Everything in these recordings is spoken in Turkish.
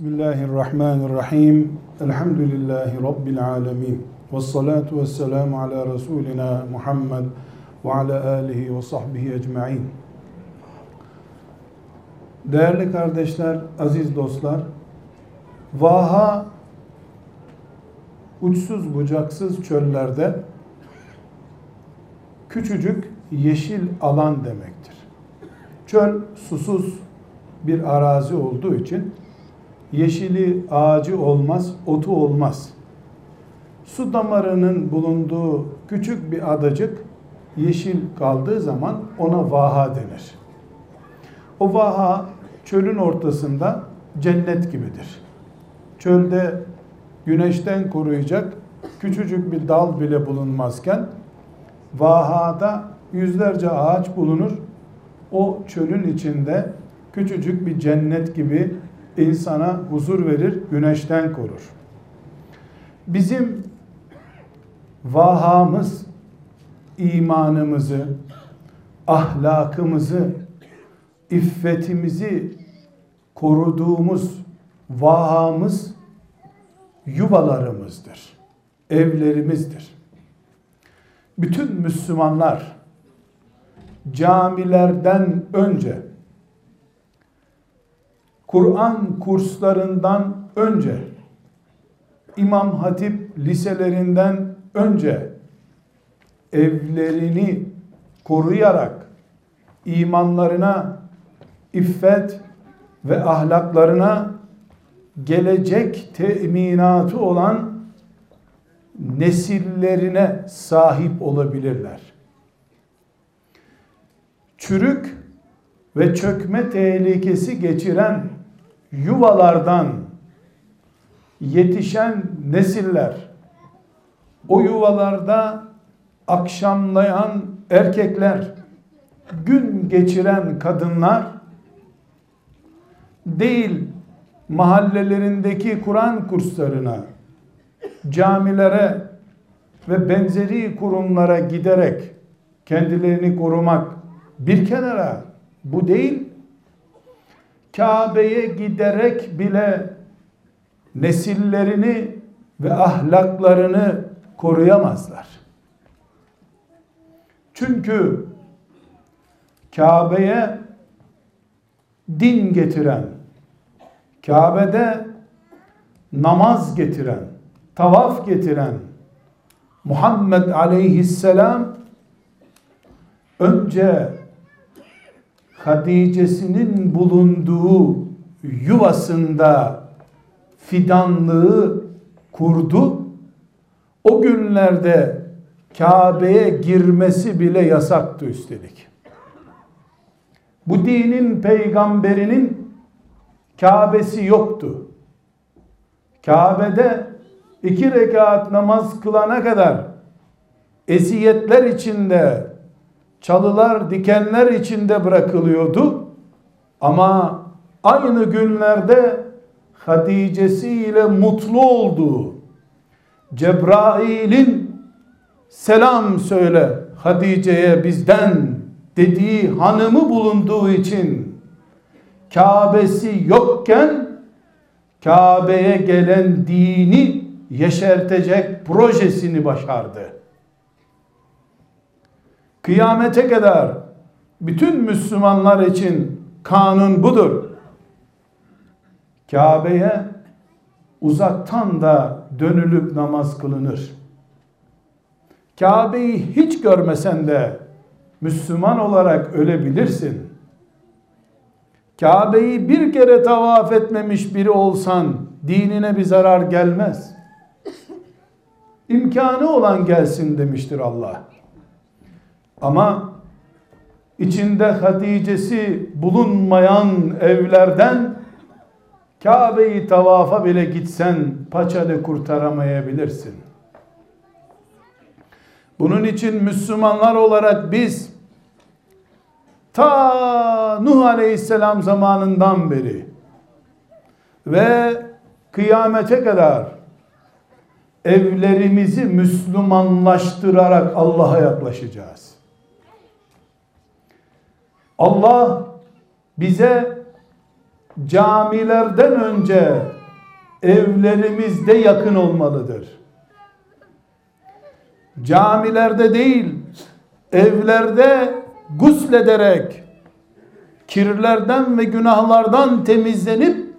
Bismillahirrahmanirrahim. Elhamdülillahi Rabbil alemin. Ve salatu ve selamu ala Resulina Muhammed ve ala alihi ve sahbihi ecma'in. Değerli kardeşler, aziz dostlar, vaha uçsuz bucaksız çöllerde küçücük yeşil alan demektir. Çöl susuz bir arazi olduğu için yeşili ağacı olmaz, otu olmaz. Su damarının bulunduğu küçük bir adacık yeşil kaldığı zaman ona vaha denir. O vaha çölün ortasında cennet gibidir. Çölde güneşten koruyacak küçücük bir dal bile bulunmazken vahada yüzlerce ağaç bulunur. O çölün içinde küçücük bir cennet gibi insana huzur verir, güneşten korur. Bizim vahamız, imanımızı, ahlakımızı, iffetimizi koruduğumuz vahamız yuvalarımızdır, evlerimizdir. Bütün Müslümanlar camilerden önce Kur'an kurslarından önce, İmam Hatip liselerinden önce evlerini koruyarak imanlarına, iffet ve ahlaklarına gelecek teminatı olan nesillerine sahip olabilirler. Çürük ve çökme tehlikesi geçiren yuvalardan yetişen nesiller, o yuvalarda akşamlayan erkekler, gün geçiren kadınlar değil mahallelerindeki Kur'an kurslarına, camilere ve benzeri kurumlara giderek kendilerini korumak bir kenara. Bu değil Kabe'ye giderek bile nesillerini ve ahlaklarını koruyamazlar. Çünkü Kabe'ye din getiren, Kabe'de namaz getiren, tavaf getiren Muhammed aleyhisselam önce Hatice'sinin bulunduğu yuvasında fidanlığı kurdu. O günlerde Kabe'ye girmesi bile yasaktı üstelik. Bu dinin peygamberinin Kabe'si yoktu. Kabe'de iki rekat namaz kılana kadar eziyetler içinde çalılar, dikenler içinde bırakılıyordu. Ama aynı günlerde Hatice'si ile mutlu olduğu Cebrail'in selam söyle Hatice'ye bizden dediği hanımı bulunduğu için Kabe'si yokken Kabe'ye gelen dini yeşertecek projesini başardı. Kıyamete kadar bütün Müslümanlar için kanun budur. Kabe'ye uzaktan da dönülüp namaz kılınır. Kabe'yi hiç görmesen de Müslüman olarak ölebilirsin. Kabe'yi bir kere tavaf etmemiş biri olsan dinine bir zarar gelmez. İmkanı olan gelsin demiştir Allah. Ama içinde Hatice'si bulunmayan evlerden Kabe'yi tavafa bile gitsen paçanı kurtaramayabilirsin. Bunun için Müslümanlar olarak biz ta Nuh Aleyhisselam zamanından beri ve kıyamete kadar evlerimizi Müslümanlaştırarak Allah'a yaklaşacağız. Allah bize camilerden önce evlerimizde yakın olmalıdır. Camilerde değil, evlerde guslederek kirlerden ve günahlardan temizlenip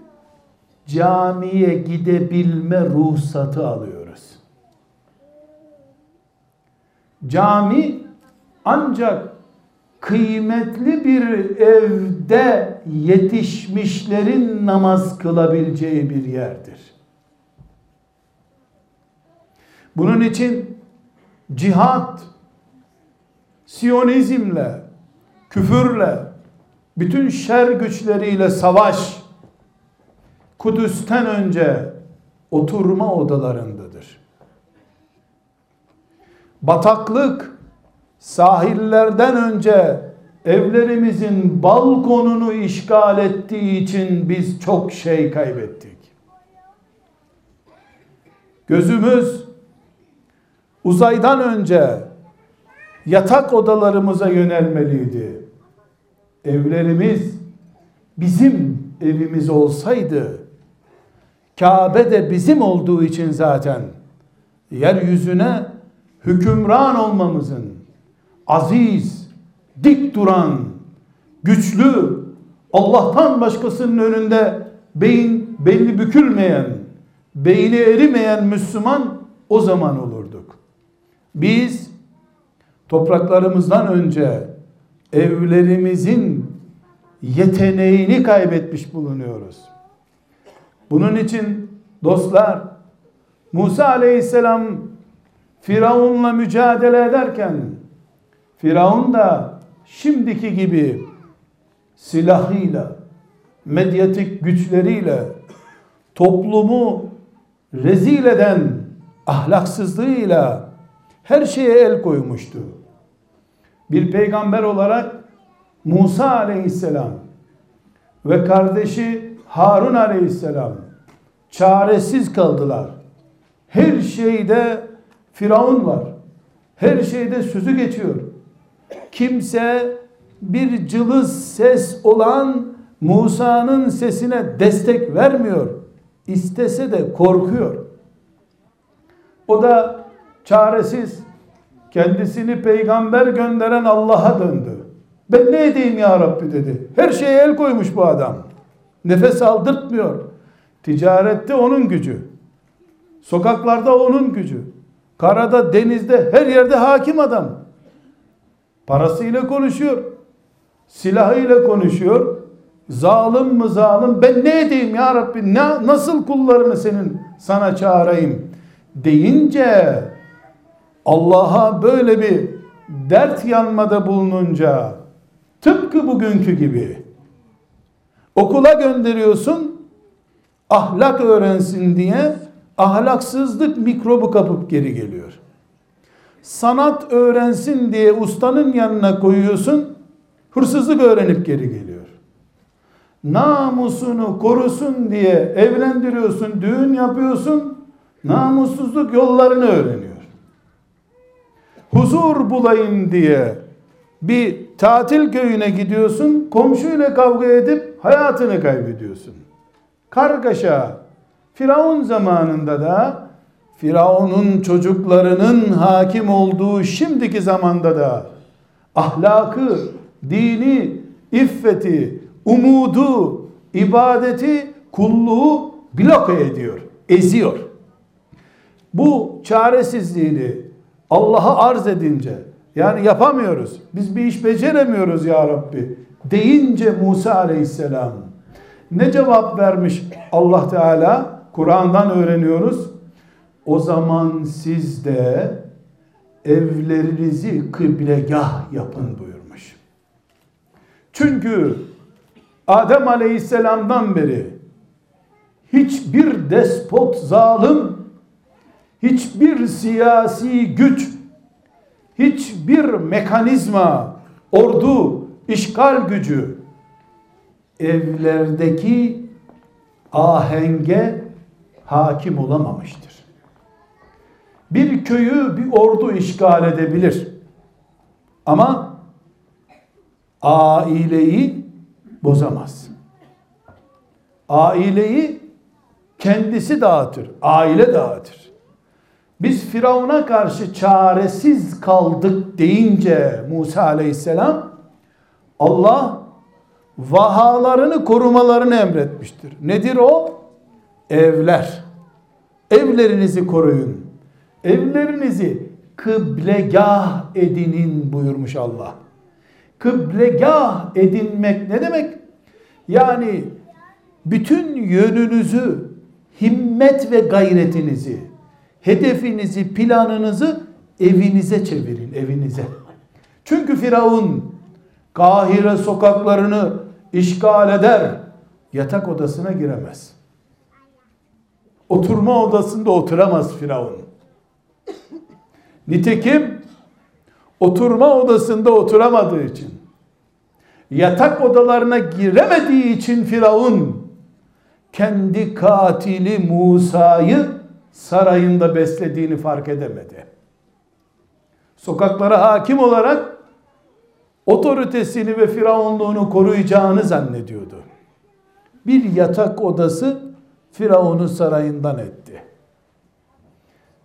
camiye gidebilme ruhsatı alıyoruz. Cami ancak kıymetli bir evde yetişmişlerin namaz kılabileceği bir yerdir. Bunun için cihat, siyonizmle, küfürle, bütün şer güçleriyle savaş, Kudüs'ten önce oturma odalarındadır. Bataklık sahillerden önce evlerimizin balkonunu işgal ettiği için biz çok şey kaybettik. Gözümüz uzaydan önce yatak odalarımıza yönelmeliydi. Evlerimiz bizim evimiz olsaydı Kabe de bizim olduğu için zaten yeryüzüne hükümran olmamızın aziz, dik duran, güçlü, Allah'tan başkasının önünde beyin belli bükülmeyen, beyni erimeyen Müslüman o zaman olurduk. Biz topraklarımızdan önce evlerimizin yeteneğini kaybetmiş bulunuyoruz. Bunun için dostlar Musa aleyhisselam Firavun'la mücadele ederken Firavun da şimdiki gibi silahıyla, medyatik güçleriyle toplumu rezil eden ahlaksızlığıyla her şeye el koymuştu. Bir peygamber olarak Musa aleyhisselam ve kardeşi Harun aleyhisselam çaresiz kaldılar. Her şeyde Firavun var. Her şeyde sözü geçiyor. Kimse bir cılız ses olan Musa'nın sesine destek vermiyor. İstese de korkuyor. O da çaresiz kendisini peygamber gönderen Allah'a döndü. Ben ne edeyim ya Rabbi dedi. Her şeye el koymuş bu adam. Nefes aldırtmıyor. Ticarette onun gücü. Sokaklarda onun gücü. Karada, denizde, her yerde hakim adam. Parasıyla konuşuyor. Silahıyla konuşuyor. Zalim mı zalim? Ben ne edeyim ya Rabbi? Ne, nasıl kullarını senin sana çağırayım? Deyince Allah'a böyle bir dert yanmada bulununca tıpkı bugünkü gibi okula gönderiyorsun ahlak öğrensin diye ahlaksızlık mikrobu kapıp geri geliyor. Sanat öğrensin diye ustanın yanına koyuyorsun, hırsızlık öğrenip geri geliyor. Namusunu korusun diye evlendiriyorsun, düğün yapıyorsun, namussuzluk yollarını öğreniyor. Huzur bulayım diye bir tatil köyüne gidiyorsun, komşuyla kavga edip hayatını kaybediyorsun. Kargaşa, Firavun zamanında da Firavun'un çocuklarının hakim olduğu şimdiki zamanda da ahlakı, dini, iffeti, umudu, ibadeti, kulluğu bloke ediyor, eziyor. Bu çaresizliğini Allah'a arz edince yani yapamıyoruz. Biz bir iş beceremiyoruz ya Rabbi. Deyince Musa aleyhisselam ne cevap vermiş Allah Teala? Kur'an'dan öğreniyoruz. O zaman siz de evlerinizi kıblegah yapın buyurmuş. Çünkü Adem Aleyhisselam'dan beri hiçbir despot zalim, hiçbir siyasi güç, hiçbir mekanizma, ordu, işgal gücü evlerdeki ahenge hakim olamamıştır. Bir köyü bir ordu işgal edebilir. Ama aileyi bozamaz. Aileyi kendisi dağıtır. Aile dağıtır. Biz Firavun'a karşı çaresiz kaldık deyince Musa aleyhisselam Allah vahalarını korumalarını emretmiştir. Nedir o? Evler. Evlerinizi koruyun. Evlerinizi kıblegah edinin buyurmuş Allah. Kıblegah edinmek ne demek? Yani bütün yönünüzü, himmet ve gayretinizi, hedefinizi, planınızı evinize çevirin, evinize. Çünkü Firavun Kahire sokaklarını işgal eder, yatak odasına giremez. Oturma odasında oturamaz Firavun. Nitekim oturma odasında oturamadığı için yatak odalarına giremediği için Firavun kendi katili Musa'yı sarayında beslediğini fark edemedi. Sokaklara hakim olarak otoritesini ve firavunluğunu koruyacağını zannediyordu. Bir yatak odası Firavun'u sarayından etti.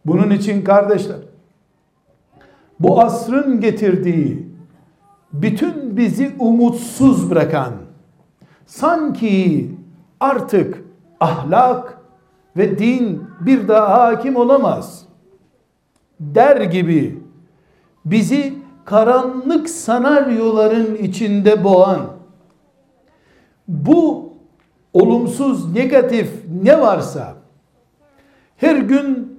Bunun için kardeşler bu asrın getirdiği bütün bizi umutsuz bırakan sanki artık ahlak ve din bir daha hakim olamaz der gibi bizi karanlık senaryoların içinde boğan bu olumsuz negatif ne varsa her gün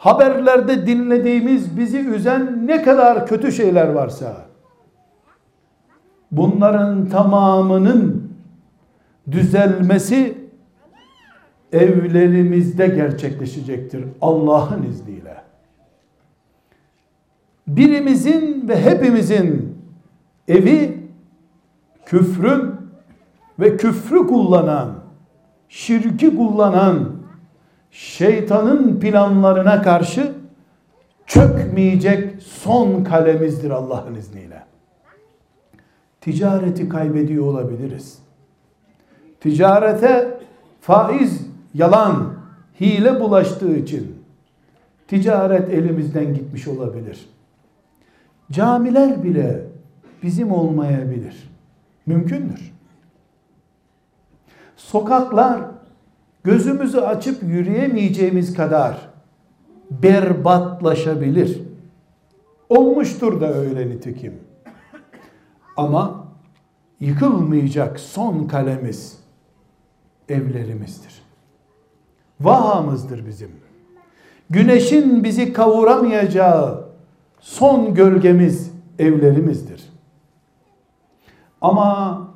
haberlerde dinlediğimiz bizi üzen ne kadar kötü şeyler varsa bunların tamamının düzelmesi evlerimizde gerçekleşecektir Allah'ın izniyle. Birimizin ve hepimizin evi küfrün ve küfrü kullanan, şirki kullanan şeytanın planlarına karşı çökmeyecek son kalemizdir Allah'ın izniyle. Ticareti kaybediyor olabiliriz. Ticarete faiz, yalan, hile bulaştığı için ticaret elimizden gitmiş olabilir. Camiler bile bizim olmayabilir. Mümkündür. Sokaklar gözümüzü açıp yürüyemeyeceğimiz kadar berbatlaşabilir. Olmuştur da öyle nitekim. Ama yıkılmayacak son kalemiz evlerimizdir. Vahamızdır bizim. Güneşin bizi kavuramayacağı son gölgemiz evlerimizdir. Ama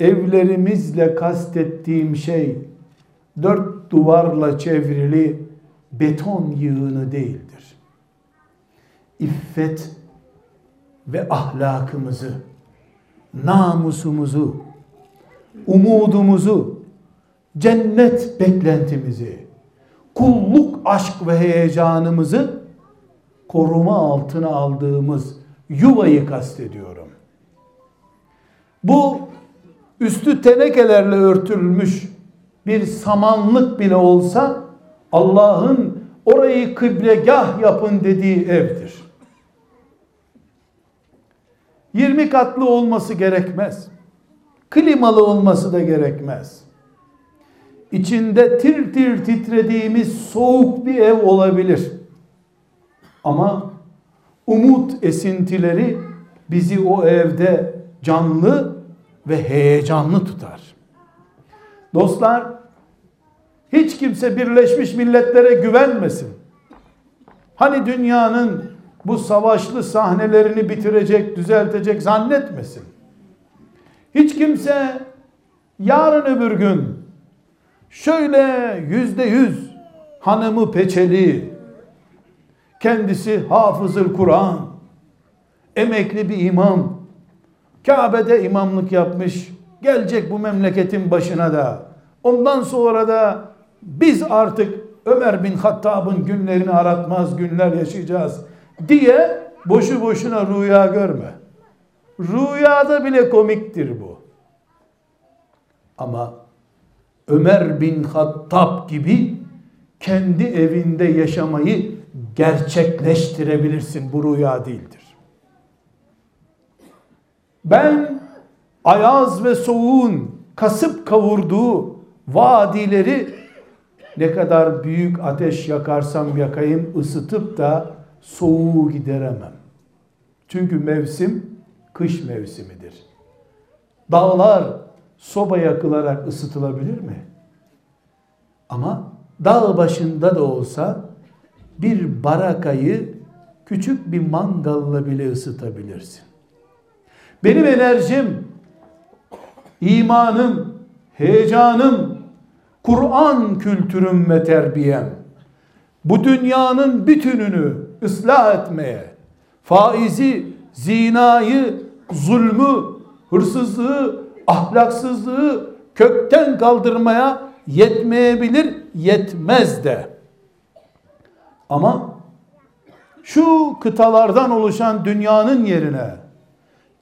evlerimizle kastettiğim şey dört duvarla çevrili beton yığını değildir. İffet ve ahlakımızı, namusumuzu, umudumuzu, cennet beklentimizi, kulluk aşk ve heyecanımızı koruma altına aldığımız yuvayı kastediyorum. Bu üstü tenekelerle örtülmüş bir samanlık bile olsa Allah'ın orayı kıblegah yapın dediği evdir. 20 katlı olması gerekmez. Klimalı olması da gerekmez. İçinde tir tir titrediğimiz soğuk bir ev olabilir. Ama umut esintileri bizi o evde canlı ve heyecanlı tutar. Dostlar, hiç kimse Birleşmiş Milletler'e güvenmesin. Hani dünyanın bu savaşlı sahnelerini bitirecek, düzeltecek zannetmesin. Hiç kimse yarın öbür gün şöyle yüzde yüz hanımı peçeli, kendisi hafızıl Kur'an, emekli bir imam, Kabe'de imamlık yapmış, gelecek bu memleketin başına da. Ondan sonra da biz artık Ömer bin Hattab'ın günlerini aratmaz günler yaşayacağız diye boşu boşuna rüya görme. Rüyada bile komiktir bu. Ama Ömer bin Hattab gibi kendi evinde yaşamayı gerçekleştirebilirsin. Bu rüya değildir. Ben ayaz ve soğuğun kasıp kavurduğu vadileri ne kadar büyük ateş yakarsam yakayım ısıtıp da soğuğu gideremem. Çünkü mevsim kış mevsimidir. Dağlar soba yakılarak ısıtılabilir mi? Ama dağ başında da olsa bir barakayı küçük bir mangalla bile ısıtabilirsin. Benim enerjim, imanım, heyecanım, Kur'an kültürüm ve terbiyem bu dünyanın bütününü ıslah etmeye, faizi, zinayı, zulmü, hırsızlığı, ahlaksızlığı kökten kaldırmaya yetmeyebilir, yetmez de. Ama şu kıtalardan oluşan dünyanın yerine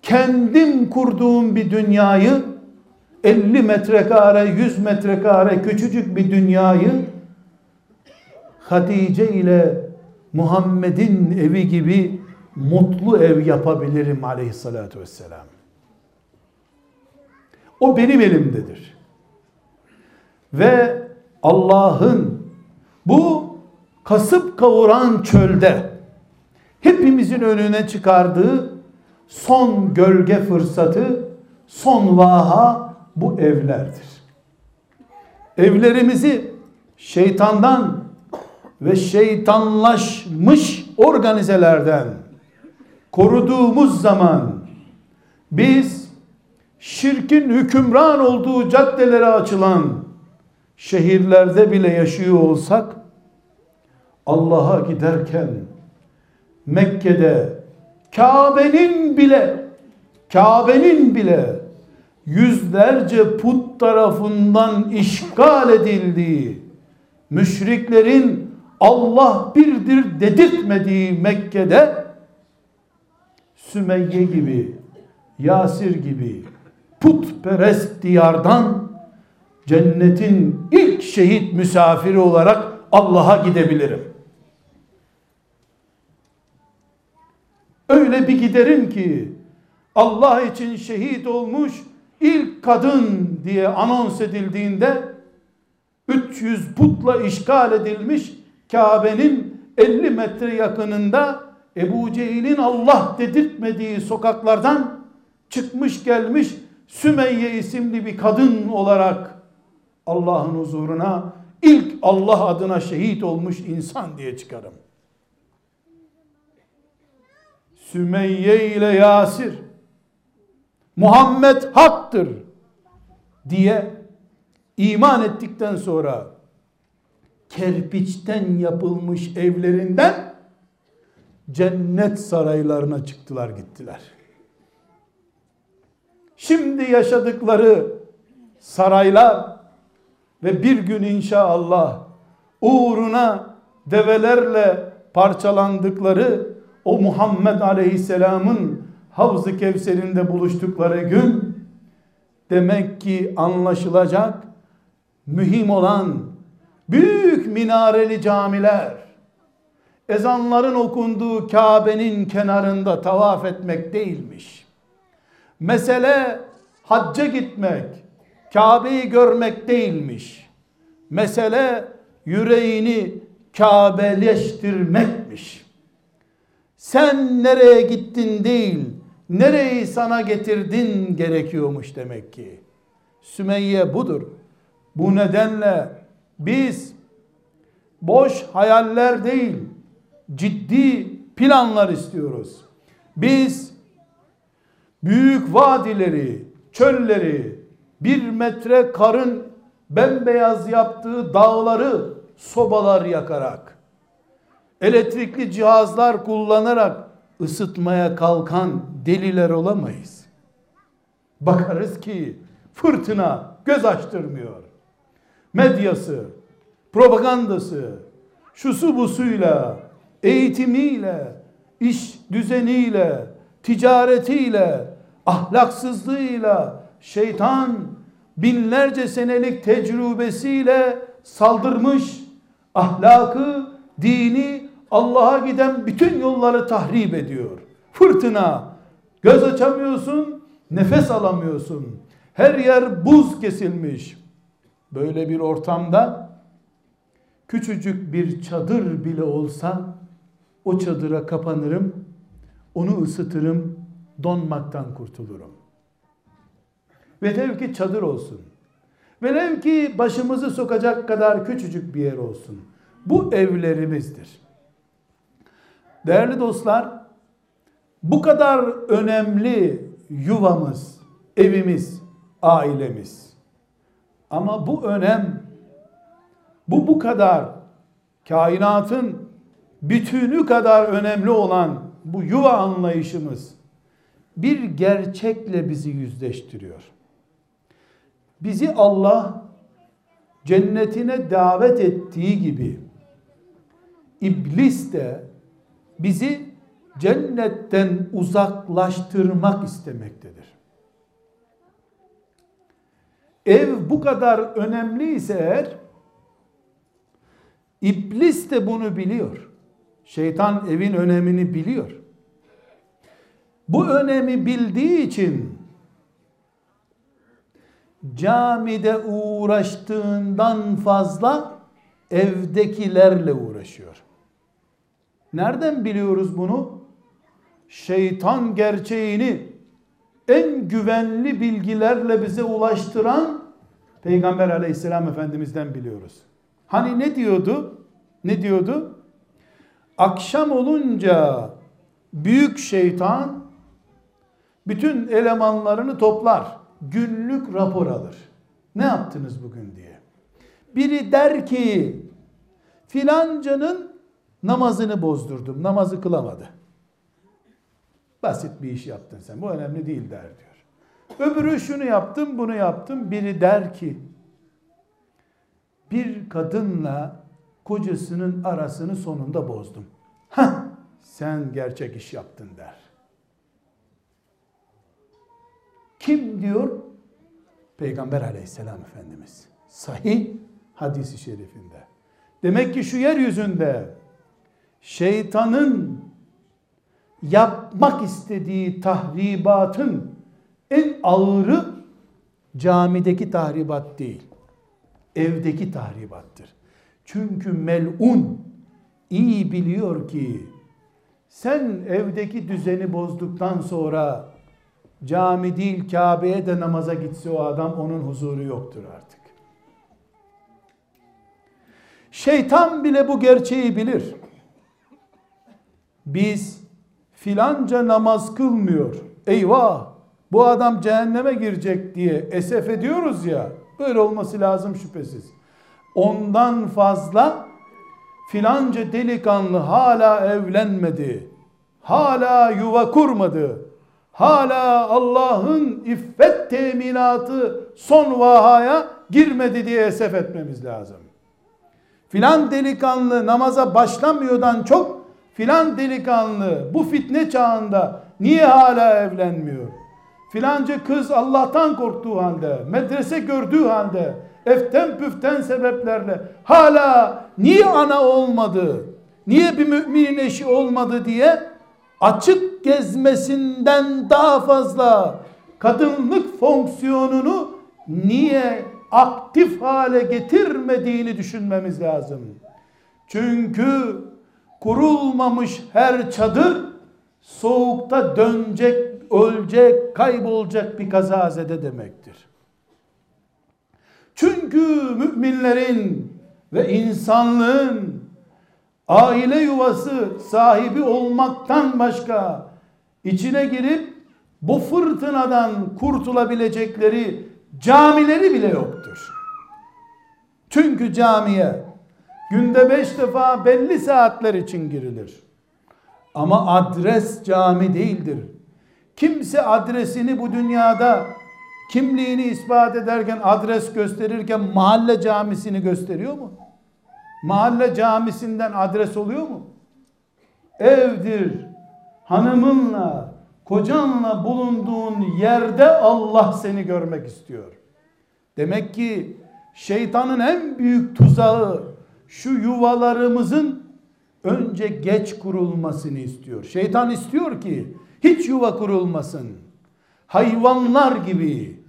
kendim kurduğum bir dünyayı 50 metrekare, 100 metrekare küçücük bir dünyayı Hatice ile Muhammed'in evi gibi mutlu ev yapabilirim aleyhissalatü vesselam. O benim elimdedir. Ve Allah'ın bu kasıp kavuran çölde hepimizin önüne çıkardığı son gölge fırsatı, son vaha bu evlerdir. Evlerimizi şeytandan ve şeytanlaşmış organizelerden koruduğumuz zaman biz şirkin hükümran olduğu caddelere açılan şehirlerde bile yaşıyor olsak Allah'a giderken Mekke'de Kabe'nin bile Kabe'nin bile yüzlerce put tarafından işgal edildiği müşriklerin Allah birdir dedirtmediği Mekke'de Sümeyye gibi Yasir gibi putperest diyardan cennetin ilk şehit misafiri olarak Allah'a gidebilirim. Öyle bir giderim ki Allah için şehit olmuş ilk kadın diye anons edildiğinde 300 putla işgal edilmiş Kabe'nin 50 metre yakınında Ebu Cehil'in Allah dedirtmediği sokaklardan çıkmış gelmiş Sümeyye isimli bir kadın olarak Allah'ın huzuruna ilk Allah adına şehit olmuş insan diye çıkarım. Sümeyye ile Yasir Muhammed haktır diye iman ettikten sonra kerpiçten yapılmış evlerinden cennet saraylarına çıktılar gittiler. Şimdi yaşadıkları saraylar ve bir gün inşallah uğruna develerle parçalandıkları o Muhammed Aleyhisselam'ın Havz-ı Kevser'inde buluştukları gün demek ki anlaşılacak mühim olan büyük minareli camiler ezanların okunduğu Kabe'nin kenarında tavaf etmek değilmiş. Mesele hacca gitmek, Kabe'yi görmek değilmiş. Mesele yüreğini Kabeleştirmekmiş. Sen nereye gittin değil, nereyi sana getirdin gerekiyormuş demek ki. Sümeyye budur. Bu nedenle biz boş hayaller değil, ciddi planlar istiyoruz. Biz büyük vadileri, çölleri, bir metre karın bembeyaz yaptığı dağları sobalar yakarak, elektrikli cihazlar kullanarak ısıtmaya kalkan deliler olamayız. Bakarız ki fırtına göz açtırmıyor. Medyası, propagandası, şusu busuyla, eğitimiyle, iş düzeniyle, ticaretiyle, ahlaksızlığıyla şeytan binlerce senelik tecrübesiyle saldırmış, ahlakı, dini, Allah'a giden bütün yolları tahrip ediyor. Fırtına, göz açamıyorsun, nefes alamıyorsun. Her yer buz kesilmiş. Böyle bir ortamda küçücük bir çadır bile olsa o çadıra kapanırım, onu ısıtırım, donmaktan kurtulurum. Velev ki çadır olsun. Velev ki başımızı sokacak kadar küçücük bir yer olsun. Bu evlerimizdir. Değerli dostlar, bu kadar önemli yuvamız, evimiz, ailemiz. Ama bu önem, bu bu kadar kainatın bütünü kadar önemli olan bu yuva anlayışımız bir gerçekle bizi yüzleştiriyor. Bizi Allah cennetine davet ettiği gibi iblis de bizi cennetten uzaklaştırmak istemektedir. Ev bu kadar önemliyse eğer iblis de bunu biliyor. Şeytan evin önemini biliyor. Bu önemi bildiği için camide uğraştığından fazla evdekilerle uğraşıyor. Nereden biliyoruz bunu? Şeytan gerçeğini en güvenli bilgilerle bize ulaştıran Peygamber aleyhisselam efendimizden biliyoruz. Hani ne diyordu? Ne diyordu? Akşam olunca büyük şeytan bütün elemanlarını toplar. Günlük rapor alır. Ne yaptınız bugün diye. Biri der ki filancanın namazını bozdurdum. Namazı kılamadı. Basit bir iş yaptın sen. Bu önemli değil der diyor. Öbürü şunu yaptım, bunu yaptım. Biri der ki bir kadınla kocasının arasını sonunda bozdum. Hah, sen gerçek iş yaptın der. Kim diyor? Peygamber aleyhisselam efendimiz. Sahih hadisi şerifinde. Demek ki şu yeryüzünde şeytanın yapmak istediği tahribatın en ağırı camideki tahribat değil. Evdeki tahribattır. Çünkü melun iyi biliyor ki sen evdeki düzeni bozduktan sonra cami değil Kabe'ye de namaza gitse o adam onun huzuru yoktur artık. Şeytan bile bu gerçeği bilir. Biz filanca namaz kılmıyor. Eyvah bu adam cehenneme girecek diye esef ediyoruz ya. Böyle olması lazım şüphesiz. Ondan fazla filanca delikanlı hala evlenmedi. Hala yuva kurmadı. Hala Allah'ın iffet teminatı son vahaya girmedi diye esef etmemiz lazım. Filan delikanlı namaza başlamıyordan çok filan delikanlı bu fitne çağında niye hala evlenmiyor? Filanca kız Allah'tan korktuğu halde, medrese gördüğü halde, eften püften sebeplerle hala niye ana olmadı, niye bir müminin eşi olmadı diye açık gezmesinden daha fazla kadınlık fonksiyonunu niye aktif hale getirmediğini düşünmemiz lazım. Çünkü kurulmamış her çadır soğukta dönecek, ölecek, kaybolacak bir kazazede demektir. Çünkü müminlerin ve insanlığın aile yuvası sahibi olmaktan başka içine girip bu fırtınadan kurtulabilecekleri camileri bile yoktur. Çünkü camiye günde beş defa belli saatler için girilir. Ama adres cami değildir. Kimse adresini bu dünyada kimliğini ispat ederken adres gösterirken mahalle camisini gösteriyor mu? Mahalle camisinden adres oluyor mu? Evdir. Hanımınla, kocanla bulunduğun yerde Allah seni görmek istiyor. Demek ki şeytanın en büyük tuzağı şu yuvalarımızın önce geç kurulmasını istiyor. Şeytan istiyor ki hiç yuva kurulmasın. Hayvanlar gibi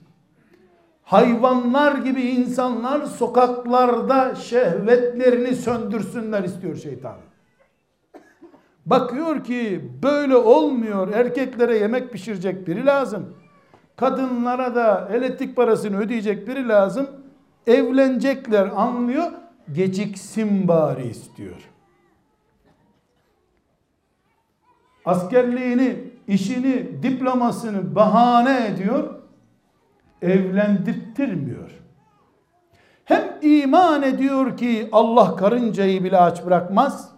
hayvanlar gibi insanlar sokaklarda şehvetlerini söndürsünler istiyor şeytan. Bakıyor ki böyle olmuyor. Erkeklere yemek pişirecek biri lazım. Kadınlara da elektrik parasını ödeyecek biri lazım. Evlenecekler anlıyor. Geciksin bari istiyor. Askerliğini, işini, diplomasını bahane ediyor. Evlendirttirmiyor. Hem iman ediyor ki Allah karıncayı bile aç bırakmaz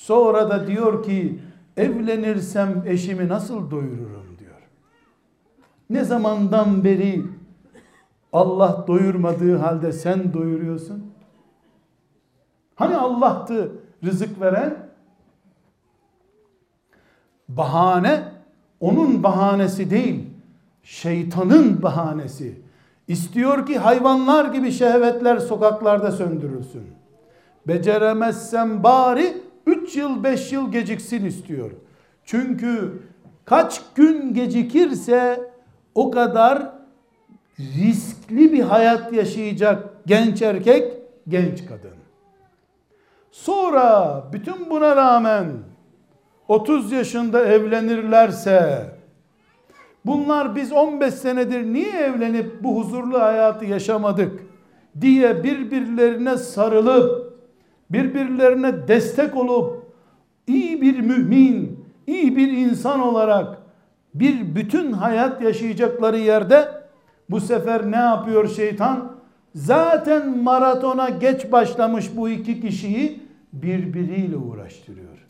Sonra da diyor ki evlenirsem eşimi nasıl doyururum diyor. Ne zamandan beri Allah doyurmadığı halde sen doyuruyorsun? Hani Allah'tı rızık veren? Bahane onun bahanesi değil, şeytanın bahanesi. İstiyor ki hayvanlar gibi şehvetler sokaklarda söndürülsün. Beceremezsem bari 3 yıl 5 yıl geciksin istiyor. Çünkü kaç gün gecikirse o kadar riskli bir hayat yaşayacak genç erkek, genç kadın. Sonra bütün buna rağmen 30 yaşında evlenirlerse bunlar biz 15 senedir niye evlenip bu huzurlu hayatı yaşamadık diye birbirlerine sarılıp birbirlerine destek olup iyi bir mümin, iyi bir insan olarak bir bütün hayat yaşayacakları yerde bu sefer ne yapıyor şeytan? Zaten maratona geç başlamış bu iki kişiyi birbiriyle uğraştırıyor.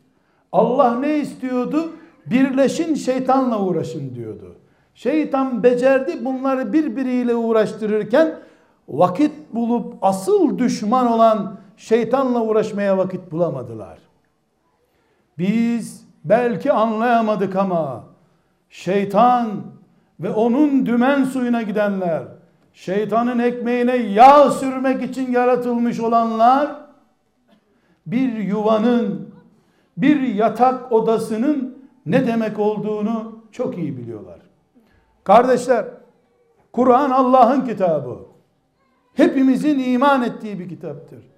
Allah ne istiyordu? Birleşin şeytanla uğraşın diyordu. Şeytan becerdi bunları birbiriyle uğraştırırken vakit bulup asıl düşman olan şeytanla uğraşmaya vakit bulamadılar. Biz belki anlayamadık ama şeytan ve onun dümen suyuna gidenler, şeytanın ekmeğine yağ sürmek için yaratılmış olanlar bir yuvanın, bir yatak odasının ne demek olduğunu çok iyi biliyorlar. Kardeşler, Kur'an Allah'ın kitabı. Hepimizin iman ettiği bir kitaptır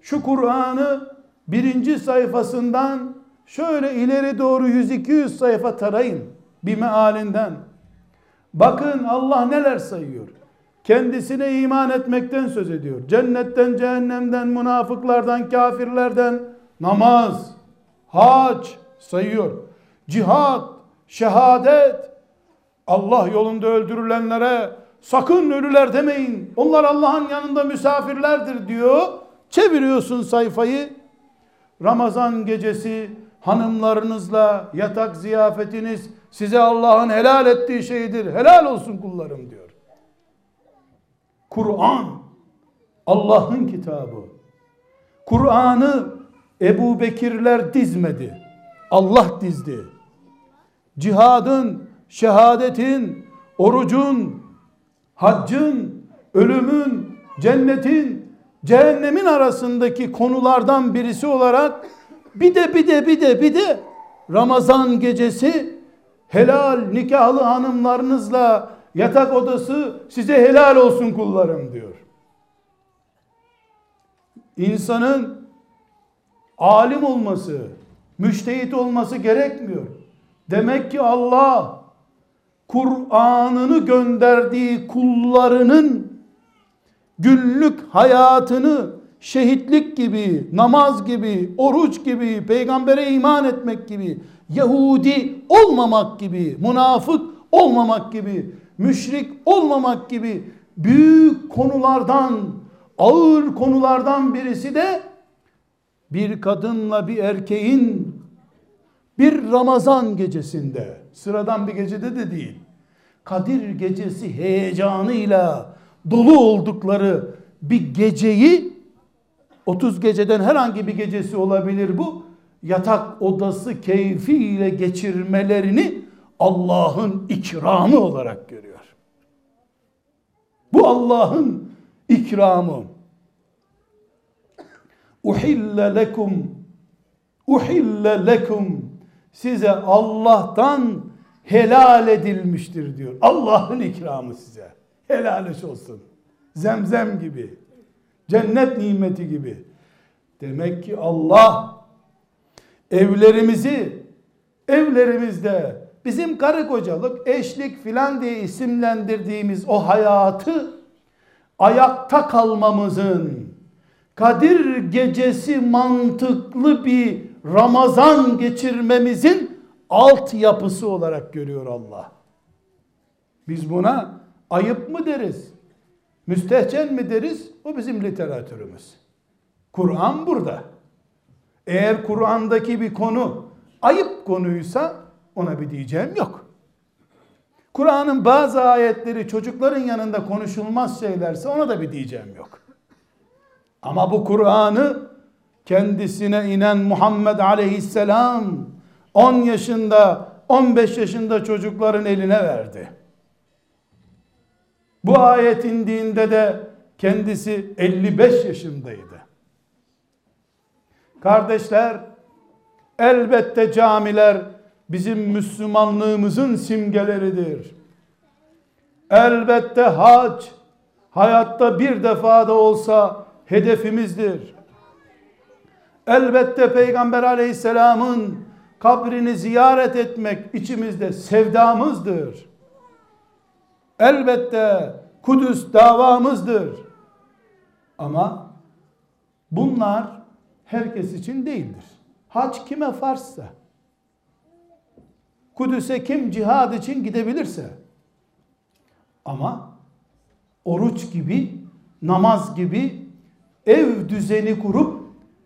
şu Kur'an'ı birinci sayfasından şöyle ileri doğru 100-200 sayfa tarayın bir mealinden. Bakın Allah neler sayıyor. Kendisine iman etmekten söz ediyor. Cennetten, cehennemden, münafıklardan, kafirlerden namaz, hac sayıyor. Cihad, şehadet, Allah yolunda öldürülenlere sakın ölüler demeyin. Onlar Allah'ın yanında misafirlerdir diyor. Çeviriyorsun sayfayı. Ramazan gecesi hanımlarınızla yatak ziyafetiniz size Allah'ın helal ettiği şeydir. Helal olsun kullarım diyor. Kur'an Allah'ın kitabı. Kur'an'ı Ebu Bekirler dizmedi. Allah dizdi. Cihadın, şehadetin, orucun, haccın, ölümün, cennetin, cehennemin arasındaki konulardan birisi olarak bir de bir de bir de bir de Ramazan gecesi helal nikahlı hanımlarınızla yatak odası size helal olsun kullarım diyor. İnsanın alim olması, müştehit olması gerekmiyor. Demek ki Allah Kur'an'ını gönderdiği kullarının günlük hayatını şehitlik gibi, namaz gibi, oruç gibi, peygambere iman etmek gibi, Yahudi olmamak gibi, münafık olmamak gibi, müşrik olmamak gibi büyük konulardan, ağır konulardan birisi de bir kadınla bir erkeğin bir Ramazan gecesinde, sıradan bir gecede de değil, Kadir gecesi heyecanıyla dolu oldukları bir geceyi 30 geceden herhangi bir gecesi olabilir bu. Yatak odası keyfiyle geçirmelerini Allah'ın ikramı olarak görüyor. Bu Allah'ın ikramı. Uhille lekum uhille lekum size Allah'tan helal edilmiştir diyor. Allah'ın ikramı size. Helal olsun. Zemzem gibi. Cennet nimeti gibi. Demek ki Allah evlerimizi evlerimizde bizim karı kocalık, eşlik filan diye isimlendirdiğimiz o hayatı ayakta kalmamızın Kadir gecesi mantıklı bir Ramazan geçirmemizin altyapısı olarak görüyor Allah. Biz buna ayıp mı deriz? Müstehcen mi deriz? O bizim literatürümüz. Kur'an burada. Eğer Kur'an'daki bir konu ayıp konuysa ona bir diyeceğim yok. Kur'an'ın bazı ayetleri çocukların yanında konuşulmaz şeylerse ona da bir diyeceğim yok. Ama bu Kur'an'ı kendisine inen Muhammed aleyhisselam 10 yaşında 15 yaşında çocukların eline verdi. Bu ayet indiğinde de kendisi 55 yaşındaydı. Kardeşler elbette camiler bizim Müslümanlığımızın simgeleridir. Elbette hac hayatta bir defa da olsa hedefimizdir. Elbette Peygamber aleyhisselamın kabrini ziyaret etmek içimizde sevdamızdır. Elbette Kudüs davamızdır. Ama bunlar herkes için değildir. Hac kime farsa, Kudüs'e kim cihad için gidebilirse, ama oruç gibi, namaz gibi ev düzeni kurup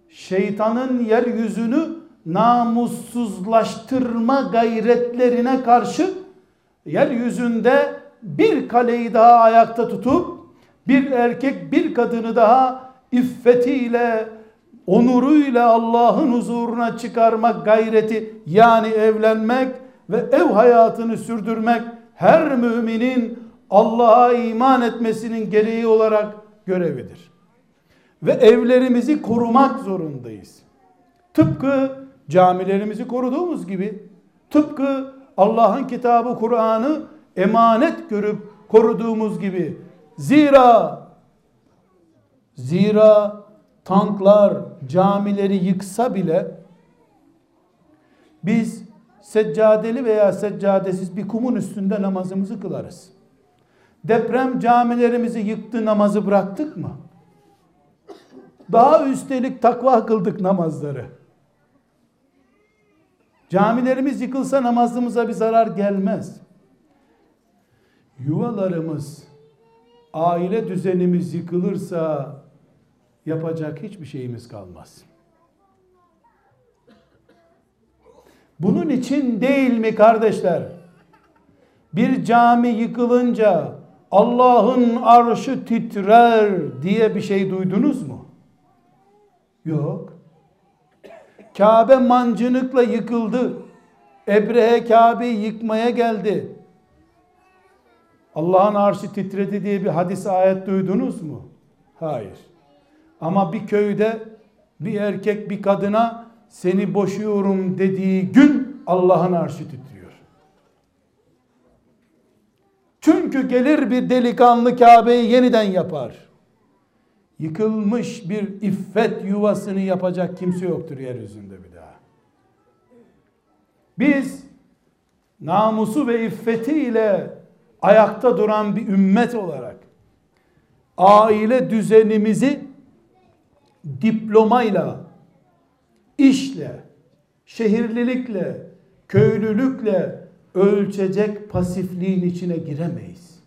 şeytanın yeryüzünü namussuzlaştırma gayretlerine karşı yeryüzünde bir kaleyi daha ayakta tutup bir erkek bir kadını daha iffetiyle onuruyla Allah'ın huzuruna çıkarmak gayreti yani evlenmek ve ev hayatını sürdürmek her müminin Allah'a iman etmesinin gereği olarak görevidir ve evlerimizi korumak zorundayız. Tıpkı camilerimizi koruduğumuz gibi, tıpkı Allah'ın kitabı Kur'an'ı emanet görüp koruduğumuz gibi. Zira zira tanklar camileri yıksa bile biz seccadeli veya seccadesiz bir kumun üstünde namazımızı kılarız. Deprem camilerimizi yıktı namazı bıraktık mı? Daha üstelik takva kıldık namazları. Camilerimiz yıkılsa namazımıza bir zarar gelmez. Yuvalarımız, aile düzenimiz yıkılırsa yapacak hiçbir şeyimiz kalmaz. Bunun için değil mi kardeşler? Bir cami yıkılınca Allah'ın arşı titrer diye bir şey duydunuz mu? Yok. Kabe mancınıkla yıkıldı. Ebrehe Kabe'yi yıkmaya geldi. Allah'ın arşı titredi diye bir hadis ayet duydunuz mu? Hayır. Ama bir köyde bir erkek bir kadına seni boşuyorum dediği gün Allah'ın arşı titriyor. Çünkü gelir bir delikanlı Kabe'yi yeniden yapar yıkılmış bir iffet yuvasını yapacak kimse yoktur yeryüzünde bir daha. Biz namusu ve iffetiyle ayakta duran bir ümmet olarak aile düzenimizi diplomayla, işle, şehirlilikle, köylülükle ölçecek pasifliğin içine giremeyiz.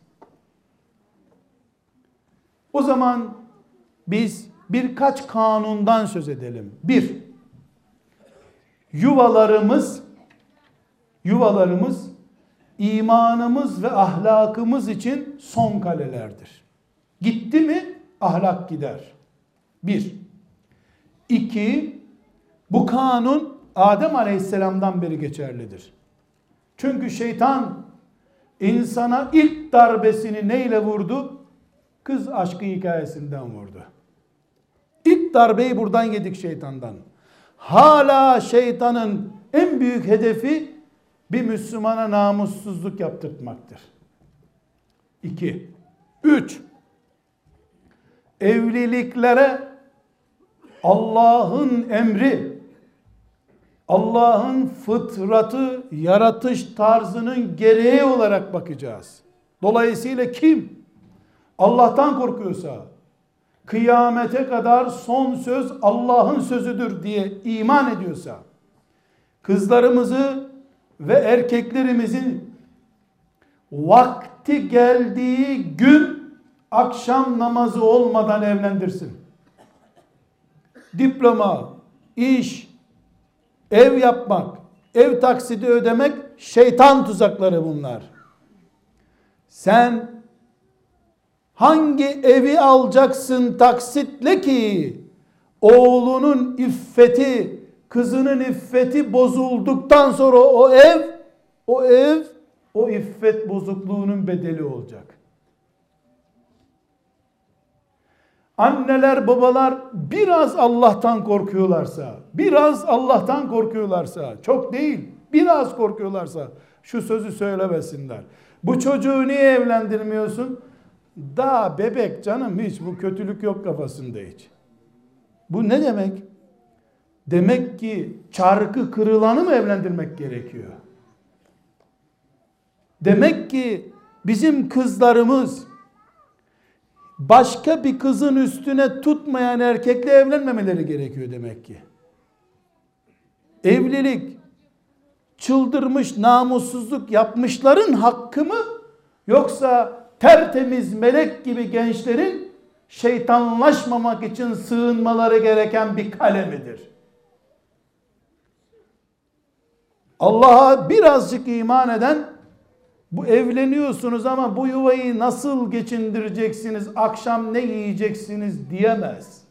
O zaman biz birkaç kanundan söz edelim. Bir, yuvalarımız, yuvalarımız imanımız ve ahlakımız için son kalelerdir. Gitti mi ahlak gider. Bir. İki, bu kanun Adem Aleyhisselam'dan beri geçerlidir. Çünkü şeytan insana ilk darbesini neyle vurdu? kız aşkı hikayesinden vurdu. İlk darbeyi buradan yedik şeytandan. Hala şeytanın en büyük hedefi bir Müslümana namussuzluk yaptırtmaktır. İki. Üç. Evliliklere Allah'ın emri, Allah'ın fıtratı, yaratış tarzının gereği olarak bakacağız. Dolayısıyla kim Allah'tan korkuyorsa, kıyamete kadar son söz Allah'ın sözüdür diye iman ediyorsa, kızlarımızı ve erkeklerimizi vakti geldiği gün akşam namazı olmadan evlendirsin. Diploma, iş, ev yapmak, ev taksidi ödemek şeytan tuzakları bunlar. Sen hangi evi alacaksın taksitle ki oğlunun iffeti, kızının iffeti bozulduktan sonra o ev, o ev, o iffet bozukluğunun bedeli olacak. Anneler, babalar biraz Allah'tan korkuyorlarsa, biraz Allah'tan korkuyorlarsa, çok değil, biraz korkuyorlarsa şu sözü söylemesinler. Bu çocuğu niye evlendirmiyorsun? Daha bebek canım hiç bu kötülük yok kafasında hiç. Bu ne demek? Demek ki çarkı kırılanı mı evlendirmek gerekiyor? Demek ki bizim kızlarımız başka bir kızın üstüne tutmayan erkekle evlenmemeleri gerekiyor demek ki. Evlilik çıldırmış namussuzluk yapmışların hakkı mı yoksa tertemiz melek gibi gençlerin şeytanlaşmamak için sığınmaları gereken bir kale midir? Allah'a birazcık iman eden bu evleniyorsunuz ama bu yuvayı nasıl geçindireceksiniz, akşam ne yiyeceksiniz diyemez.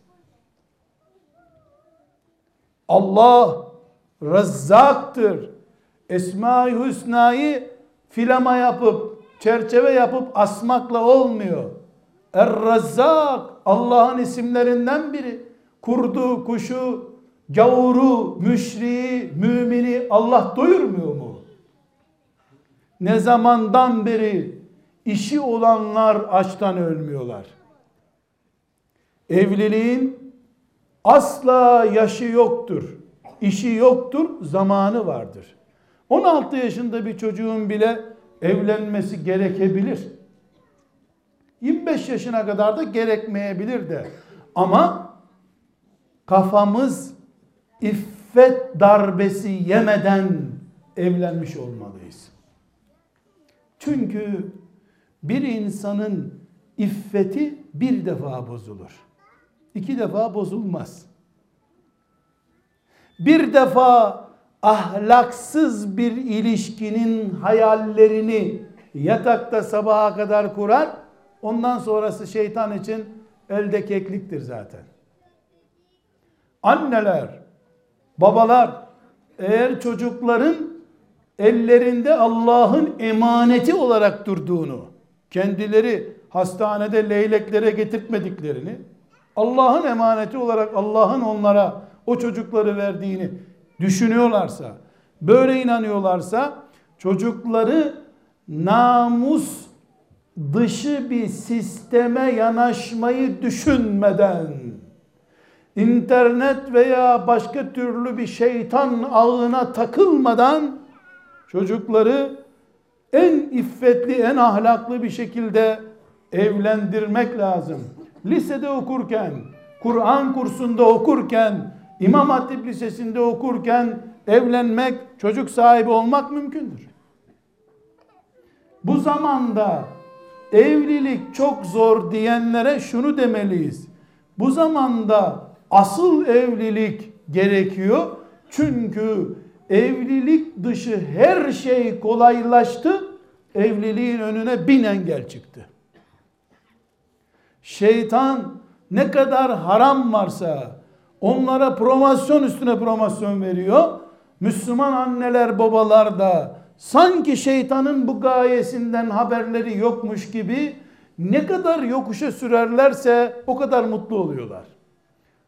Allah Rezzaktır. Esma-i Hüsna'yı filama yapıp, çerçeve yapıp asmakla olmuyor. Er-Rezzak Allah'ın isimlerinden biri. Kurdu, kuşu, gavuru, müşriği, mümini Allah doyurmuyor mu? Ne zamandan beri işi olanlar açtan ölmüyorlar. Evliliğin asla yaşı yoktur. İşi yoktur, zamanı vardır. 16 yaşında bir çocuğun bile evlenmesi gerekebilir. 25 yaşına kadar da gerekmeyebilir de. Ama kafamız iffet darbesi yemeden evlenmiş olmalıyız. Çünkü bir insanın iffeti bir defa bozulur. İki defa bozulmaz. Bir defa ahlaksız bir ilişkinin hayallerini yatakta sabaha kadar kurar. Ondan sonrası şeytan için elde kekliktir zaten. Anneler, babalar eğer çocukların ellerinde Allah'ın emaneti olarak durduğunu, kendileri hastanede leyleklere getirtmediklerini, Allah'ın emaneti olarak Allah'ın onlara o çocukları verdiğini düşünüyorlarsa, böyle inanıyorlarsa çocukları namus dışı bir sisteme yanaşmayı düşünmeden internet veya başka türlü bir şeytan ağına takılmadan çocukları en iffetli, en ahlaklı bir şekilde evlendirmek lazım. Lisede okurken, Kur'an kursunda okurken, İmam Hatip Lisesi'nde okurken evlenmek, çocuk sahibi olmak mümkündür. Bu zamanda evlilik çok zor diyenlere şunu demeliyiz. Bu zamanda asıl evlilik gerekiyor. Çünkü evlilik dışı her şey kolaylaştı. Evliliğin önüne bin engel çıktı. Şeytan ne kadar haram varsa onlara promosyon üstüne promosyon veriyor. Müslüman anneler babalar da sanki şeytanın bu gayesinden haberleri yokmuş gibi ne kadar yokuşa sürerlerse o kadar mutlu oluyorlar.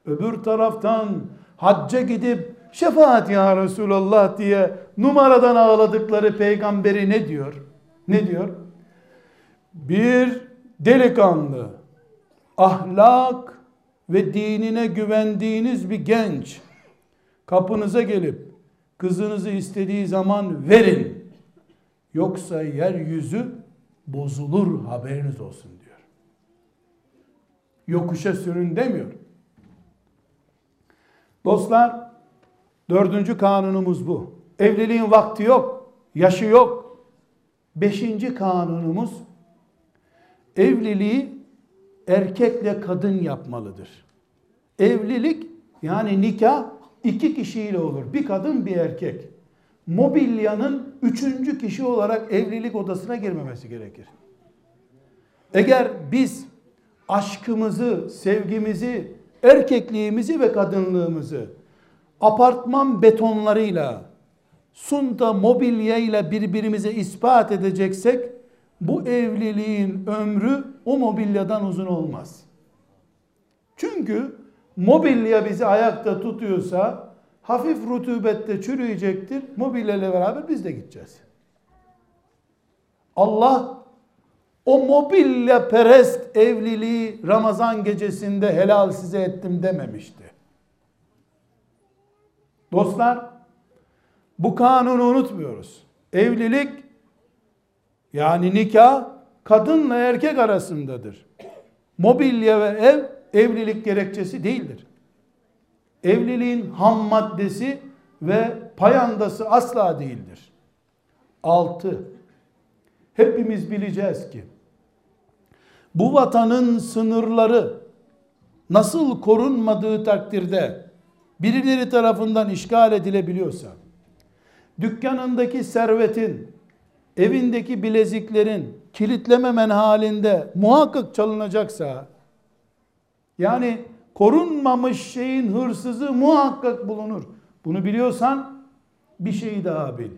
Öbür taraftan hacca gidip şefaat ya Resulallah diye numaradan ağladıkları peygamberi ne diyor? Ne diyor? Bir delikanlı, ahlak ve dinine güvendiğiniz bir genç kapınıza gelip kızınızı istediği zaman verin. Yoksa yeryüzü bozulur haberiniz olsun diyor. Yokuşa sürün demiyor. Dostlar dördüncü kanunumuz bu. Evliliğin vakti yok, yaşı yok. Beşinci kanunumuz evliliği erkekle kadın yapmalıdır. Evlilik yani nikah iki kişiyle olur. Bir kadın bir erkek. Mobilyanın üçüncü kişi olarak evlilik odasına girmemesi gerekir. Eğer biz aşkımızı, sevgimizi, erkekliğimizi ve kadınlığımızı apartman betonlarıyla, sunta mobilyayla birbirimize ispat edeceksek bu evliliğin ömrü o mobilyadan uzun olmaz. Çünkü mobilya bizi ayakta tutuyorsa hafif rutubette çürüyecektir. Mobilya ile beraber biz de gideceğiz. Allah o mobilya perest evliliği Ramazan gecesinde helal size ettim dememişti. Dostlar bu kanunu unutmuyoruz. Evlilik yani nikah kadınla erkek arasındadır. Mobilya ve ev evlilik gerekçesi değildir. Evliliğin ham maddesi ve payandası asla değildir. Altı. Hepimiz bileceğiz ki bu vatanın sınırları nasıl korunmadığı takdirde birileri tarafından işgal edilebiliyorsa dükkanındaki servetin evindeki bileziklerin kilitlememen halinde muhakkak çalınacaksa yani korunmamış şeyin hırsızı muhakkak bulunur. Bunu biliyorsan bir şey daha bil.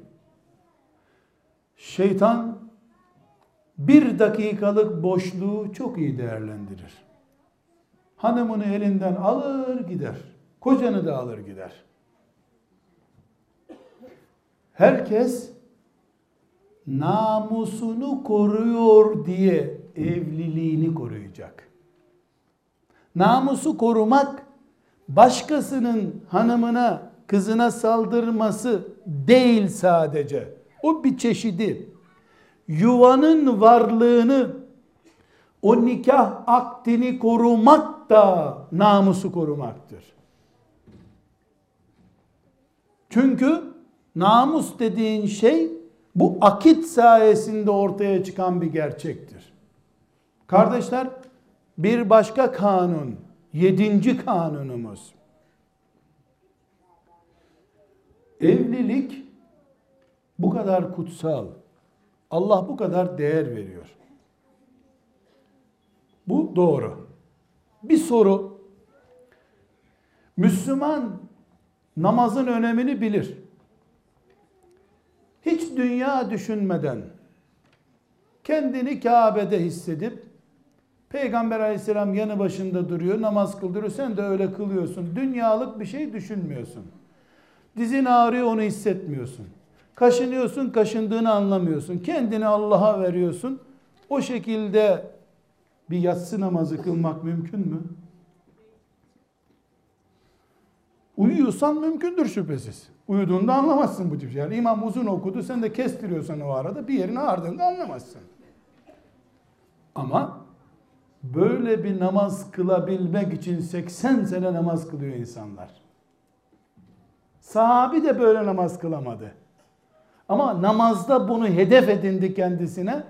Şeytan bir dakikalık boşluğu çok iyi değerlendirir. Hanımını elinden alır gider. Kocanı da alır gider. Herkes namusunu koruyor diye evliliğini koruyacak. Namusu korumak başkasının hanımına, kızına saldırması değil sadece. O bir çeşidi. Yuvanın varlığını, o nikah aktini korumak da namusu korumaktır. Çünkü namus dediğin şey bu akit sayesinde ortaya çıkan bir gerçektir. Kardeşler bir başka kanun, yedinci kanunumuz. Evlilik bu kadar kutsal. Allah bu kadar değer veriyor. Bu doğru. Bir soru. Müslüman namazın önemini bilir. Hiç dünya düşünmeden kendini Kabe'de hissedip Peygamber aleyhisselam yanı başında duruyor, namaz kıldırıyor. Sen de öyle kılıyorsun. Dünyalık bir şey düşünmüyorsun. Dizin ağrıyor onu hissetmiyorsun. Kaşınıyorsun, kaşındığını anlamıyorsun. Kendini Allah'a veriyorsun. O şekilde bir yatsı namazı kılmak mümkün mü? Uyuyorsan mümkündür şüphesiz. Uyuduğunda anlamazsın bu tip şey. Yani imam uzun okudu, sen de kestiriyorsan o arada bir yerini ağrıdığında anlamazsın. Ama böyle bir namaz kılabilmek için 80 sene namaz kılıyor insanlar. Sahabi de böyle namaz kılamadı. Ama namazda bunu hedef edindi kendisine.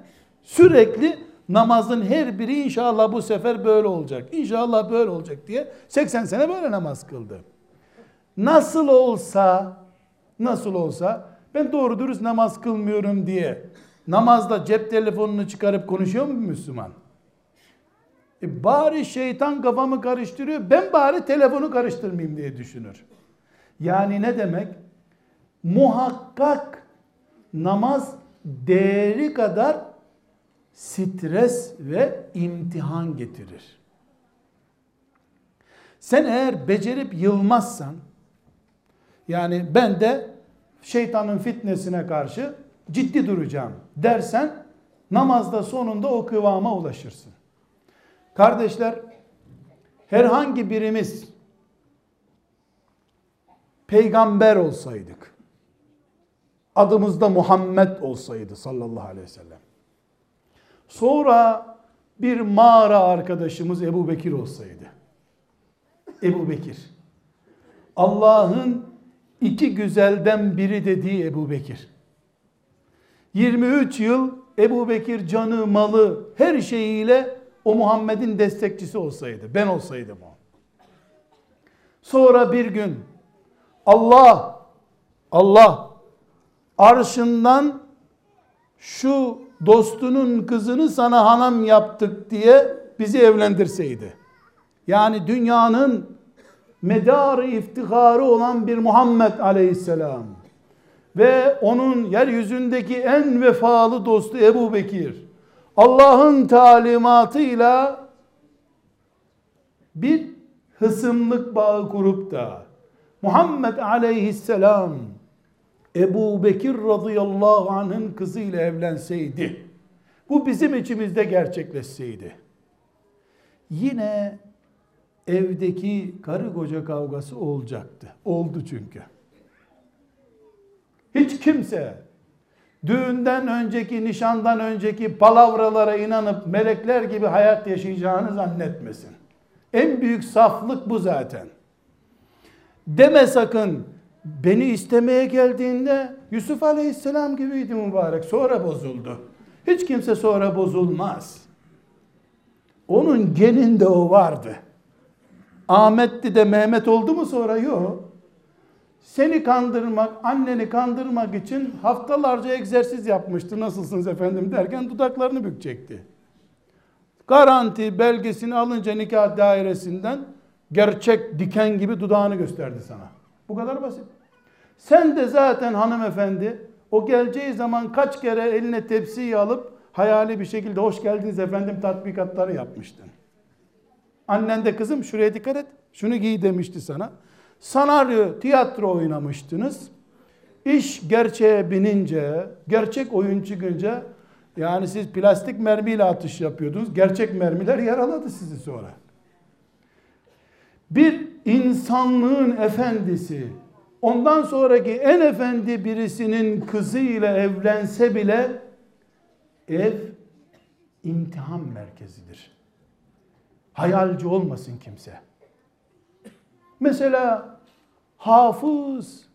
Sürekli namazın her biri inşallah bu sefer böyle olacak. İnşallah böyle olacak diye 80 sene böyle namaz kıldı. Nasıl olsa nasıl olsa ben doğru dürüst namaz kılmıyorum diye namazda cep telefonunu çıkarıp konuşuyor mu Müslüman? E bari şeytan kafamı karıştırıyor. Ben bari telefonu karıştırmayayım diye düşünür. Yani ne demek? Muhakkak namaz değeri kadar stres ve imtihan getirir. Sen eğer becerip yılmazsan, yani ben de şeytanın fitnesine karşı ciddi duracağım dersen, namazda sonunda o kıvama ulaşırsın. Kardeşler, herhangi birimiz peygamber olsaydık, adımızda Muhammed olsaydı sallallahu aleyhi ve sellem, sonra bir mağara arkadaşımız Ebu Bekir olsaydı, Ebu Bekir, Allah'ın iki güzelden biri dediği Ebu Bekir, 23 yıl Ebu Bekir canı, malı, her şeyiyle o Muhammed'in destekçisi olsaydı, ben olsaydım o. Sonra bir gün Allah, Allah arşından şu dostunun kızını sana hanım yaptık diye bizi evlendirseydi. Yani dünyanın medarı iftiharı olan bir Muhammed aleyhisselam ve onun yeryüzündeki en vefalı dostu Ebu Bekir Allah'ın talimatıyla bir hısımlık bağı kurup da Muhammed aleyhisselam Ebu Bekir radıyallahu anh'ın kızıyla evlenseydi bu bizim içimizde gerçekleşseydi yine evdeki karı koca kavgası olacaktı. Oldu çünkü. Hiç kimse düğünden önceki, nişandan önceki palavralara inanıp melekler gibi hayat yaşayacağını zannetmesin. En büyük saflık bu zaten. Deme sakın beni istemeye geldiğinde Yusuf Aleyhisselam gibiydi mübarek. Sonra bozuldu. Hiç kimse sonra bozulmaz. Onun geninde o vardı. Ahmet'ti de Mehmet oldu mu sonra? Yok. Seni kandırmak, anneni kandırmak için haftalarca egzersiz yapmıştı. Nasılsınız efendim derken dudaklarını bükecekti. Garanti belgesini alınca nikah dairesinden gerçek diken gibi dudağını gösterdi sana. Bu kadar basit. Sen de zaten hanımefendi o geleceği zaman kaç kere eline tepsiyi alıp hayali bir şekilde hoş geldiniz efendim tatbikatları yapmıştın. Annen de kızım şuraya dikkat et. Şunu giy demişti sana. Sanaryo, tiyatro oynamıştınız. İş gerçeğe binince, gerçek oyun çıkınca yani siz plastik mermiyle atış yapıyordunuz. Gerçek mermiler yaraladı sizi sonra. Bir insanlığın efendisi ondan sonraki en efendi birisinin kızıyla evlense bile ev imtihan merkezidir. Hayalci olmasın kimse. Mesela hafız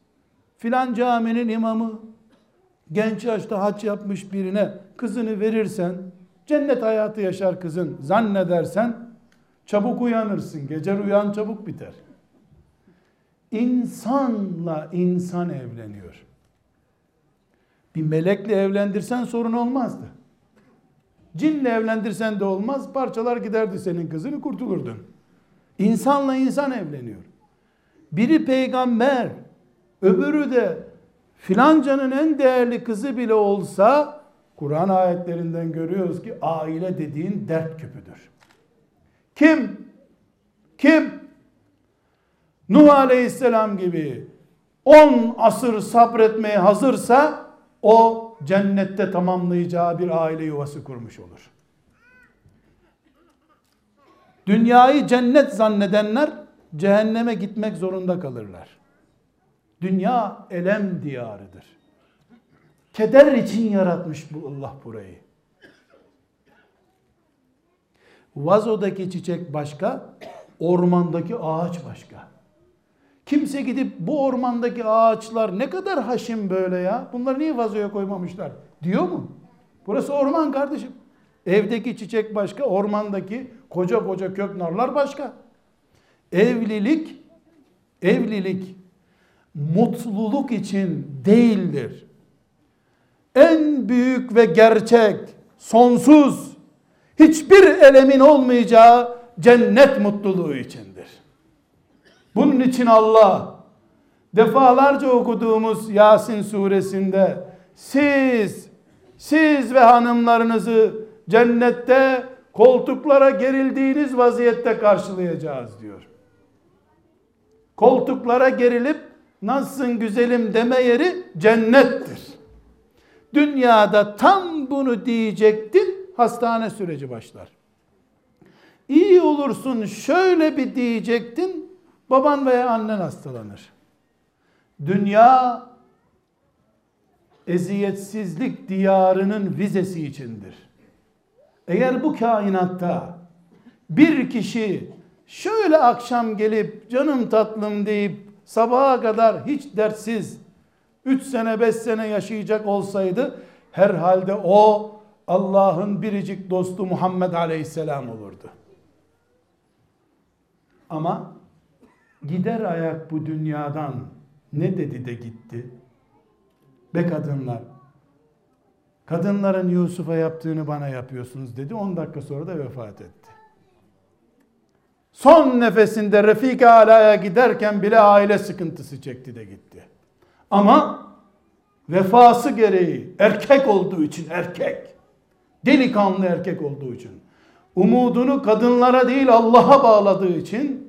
filan caminin imamı genç yaşta haç yapmış birine kızını verirsen cennet hayatı yaşar kızın zannedersen çabuk uyanırsın. Gece uyan çabuk biter. İnsanla insan evleniyor. Bir melekle evlendirsen sorun olmazdı. Cinle evlendirsen de olmaz. Parçalar giderdi senin kızını kurtulurdun. İnsanla insan evleniyor. Biri peygamber, öbürü de filancanın en değerli kızı bile olsa Kur'an ayetlerinden görüyoruz ki aile dediğin dert küpüdür. Kim? Kim? Nuh Aleyhisselam gibi 10 asır sabretmeye hazırsa o cennette tamamlayacağı bir aile yuvası kurmuş olur. Dünyayı cennet zannedenler cehenneme gitmek zorunda kalırlar. Dünya elem diyarıdır. Keder için yaratmış bu Allah burayı. Vazodaki çiçek başka, ormandaki ağaç başka. Kimse gidip bu ormandaki ağaçlar ne kadar haşim böyle ya. Bunları niye vazoya koymamışlar diyor mu? Burası orman kardeşim. Evdeki çiçek başka, ormandaki koca koca köknarlar başka. Evlilik, evlilik mutluluk için değildir. En büyük ve gerçek, sonsuz, hiçbir elemin olmayacağı cennet mutluluğu içindir. Bunun için Allah defalarca okuduğumuz Yasin suresinde siz siz ve hanımlarınızı cennette koltuklara gerildiğiniz vaziyette karşılayacağız diyor. Koltuklara gerilip nasılsın güzelim deme yeri cennettir. Dünyada tam bunu diyecektin hastane süreci başlar. İyi olursun şöyle bir diyecektin baban veya annen hastalanır. Dünya eziyetsizlik diyarının vizesi içindir. Eğer bu kainatta bir kişi şöyle akşam gelip canım tatlım deyip sabaha kadar hiç dertsiz 3 sene 5 sene yaşayacak olsaydı herhalde o Allah'ın biricik dostu Muhammed Aleyhisselam olurdu. Ama gider ayak bu dünyadan ne dedi de gitti? Be kadınlar. Kadınların Yusuf'a yaptığını bana yapıyorsunuz dedi. 10 dakika sonra da vefat etti. Son nefesinde Refika Ala'ya giderken bile aile sıkıntısı çekti de gitti. Ama vefası gereği erkek olduğu için erkek, delikanlı erkek olduğu için, umudunu kadınlara değil Allah'a bağladığı için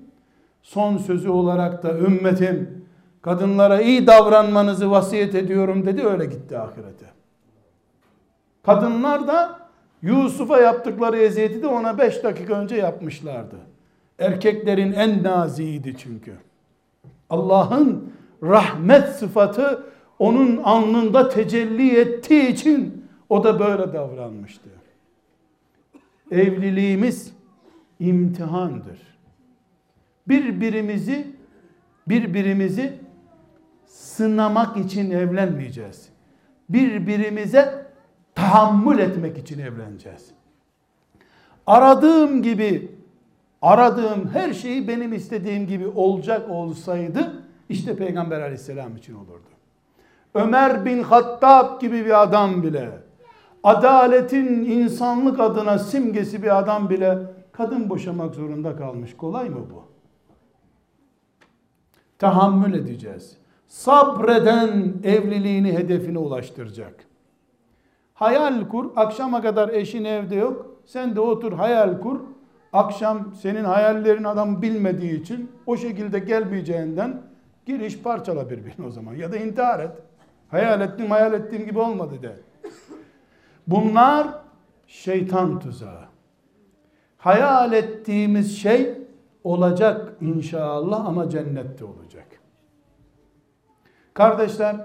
son sözü olarak da ümmetim kadınlara iyi davranmanızı vasiyet ediyorum dedi öyle gitti ahirete. Kadınlar da Yusuf'a yaptıkları eziyeti de ona beş dakika önce yapmışlardı. Erkeklerin en naziydi çünkü. Allah'ın rahmet sıfatı onun alnında tecelli ettiği için o da böyle davranmıştı. Evliliğimiz imtihandır. Birbirimizi birbirimizi sınamak için evlenmeyeceğiz. Birbirimize tahammül etmek için evleneceğiz. Aradığım gibi aradığım her şeyi benim istediğim gibi olacak olsaydı işte Peygamber aleyhisselam için olurdu. Ömer bin Hattab gibi bir adam bile adaletin insanlık adına simgesi bir adam bile kadın boşamak zorunda kalmış. Kolay mı bu? Tahammül edeceğiz. Sabreden evliliğini hedefine ulaştıracak. Hayal kur, akşama kadar eşin evde yok. Sen de otur hayal kur. Akşam senin hayallerin adam bilmediği için o şekilde gelmeyeceğinden giriş parçala birbirini o zaman. Ya da intihar et. Hayal ettim hayal ettiğim gibi olmadı de. Bunlar şeytan tuzağı. Hayal ettiğimiz şey olacak inşallah ama cennette olacak. Kardeşler,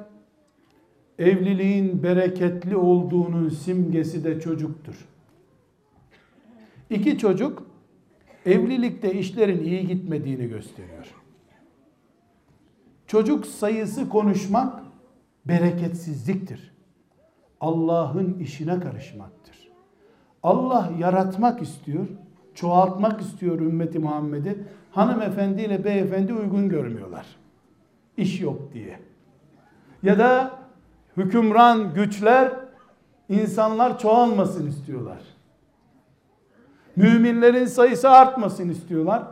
evliliğin bereketli olduğunun simgesi de çocuktur. İki çocuk evlilikte işlerin iyi gitmediğini gösteriyor. Çocuk sayısı konuşmak bereketsizliktir. Allah'ın işine karışmaktır. Allah yaratmak istiyor, çoğaltmak istiyor ümmeti Muhammed'i. Hanımefendi ile beyefendi uygun görmüyorlar. İş yok diye. Ya da hükümran güçler insanlar çoğalmasın istiyorlar. Müminlerin sayısı artmasın istiyorlar.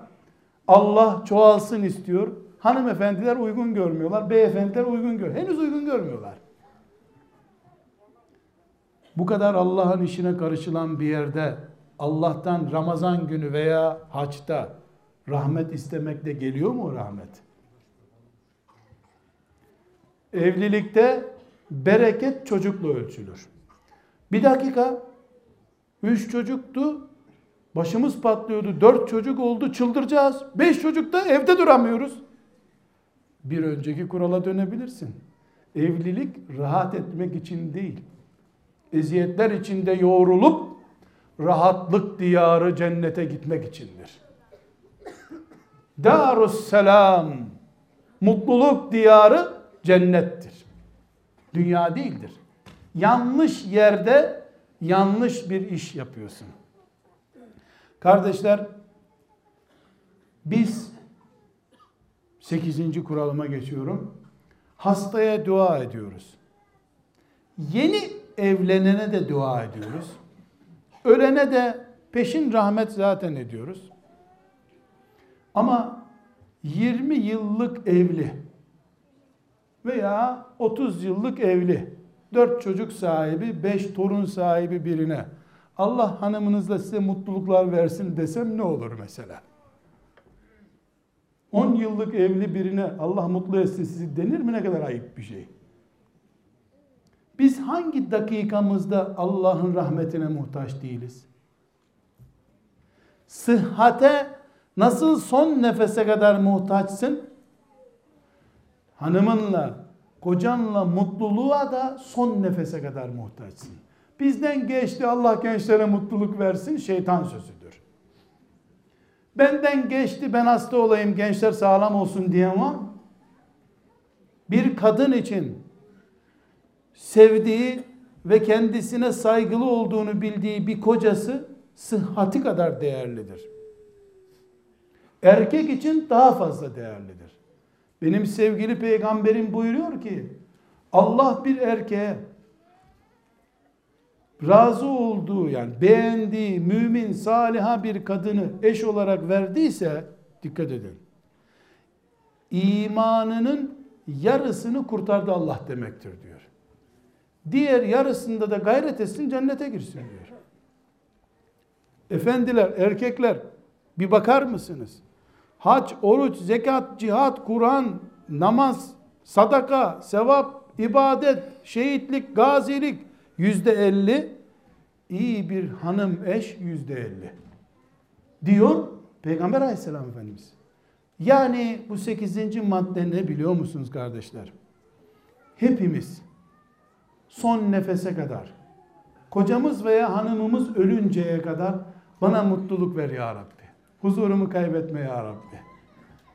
Allah çoğalsın istiyor. Hanımefendiler uygun görmüyorlar. Beyefendiler uygun gör. Henüz uygun görmüyorlar. Bu kadar Allah'ın işine karışılan bir yerde Allah'tan Ramazan günü veya haçta rahmet istemekle geliyor mu rahmet? Evlilikte bereket çocukla ölçülür. Bir dakika, üç çocuktu, başımız patlıyordu, dört çocuk oldu, çıldıracağız. Beş çocuk da evde duramıyoruz. Bir önceki kurala dönebilirsin. Evlilik rahat etmek için değil, eziyetler içinde yoğrulup rahatlık diyarı cennete gitmek içindir. Darusselam, mutluluk diyarı cennettir. Dünya değildir. Yanlış yerde yanlış bir iş yapıyorsun. Kardeşler biz 8. kuralıma geçiyorum. Hastaya dua ediyoruz. Yeni evlenene de dua ediyoruz. Ölene de peşin rahmet zaten ediyoruz. Ama 20 yıllık evli veya 30 yıllık evli, 4 çocuk sahibi, 5 torun sahibi birine Allah hanımınızla size mutluluklar versin desem ne olur mesela? 10 yıllık evli birine Allah mutlu etsin sizi denir mi ne kadar ayıp bir şey. Biz hangi dakikamızda Allah'ın rahmetine muhtaç değiliz? Sıhhate nasıl son nefese kadar muhtaçsın? Hanımınla, kocanla mutluluğa da son nefese kadar muhtaçsın. Bizden geçti Allah gençlere mutluluk versin şeytan sözüdür. Benden geçti ben hasta olayım gençler sağlam olsun diyen var Bir kadın için sevdiği ve kendisine saygılı olduğunu bildiği bir kocası sıhhati kadar değerlidir. Erkek için daha fazla değerlidir. Benim sevgili peygamberim buyuruyor ki Allah bir erkeğe razı olduğu yani beğendiği mümin saliha bir kadını eş olarak verdiyse dikkat edin. İmanının yarısını kurtardı Allah demektir diyor. Diğer yarısında da gayret etsin cennete girsin diyor. Efendiler, erkekler bir bakar mısınız? Hac, oruç, zekat, cihat, Kur'an, namaz, sadaka, sevap, ibadet, şehitlik, gazilik yüzde elli, iyi bir hanım eş yüzde elli. Diyor Peygamber aleyhisselam Efendimiz. Yani bu sekizinci madde ne biliyor musunuz kardeşler? Hepimiz son nefese kadar, kocamız veya hanımımız ölünceye kadar bana mutluluk ver ya Rabbi. Huzurumu kaybetme ya Rabbi.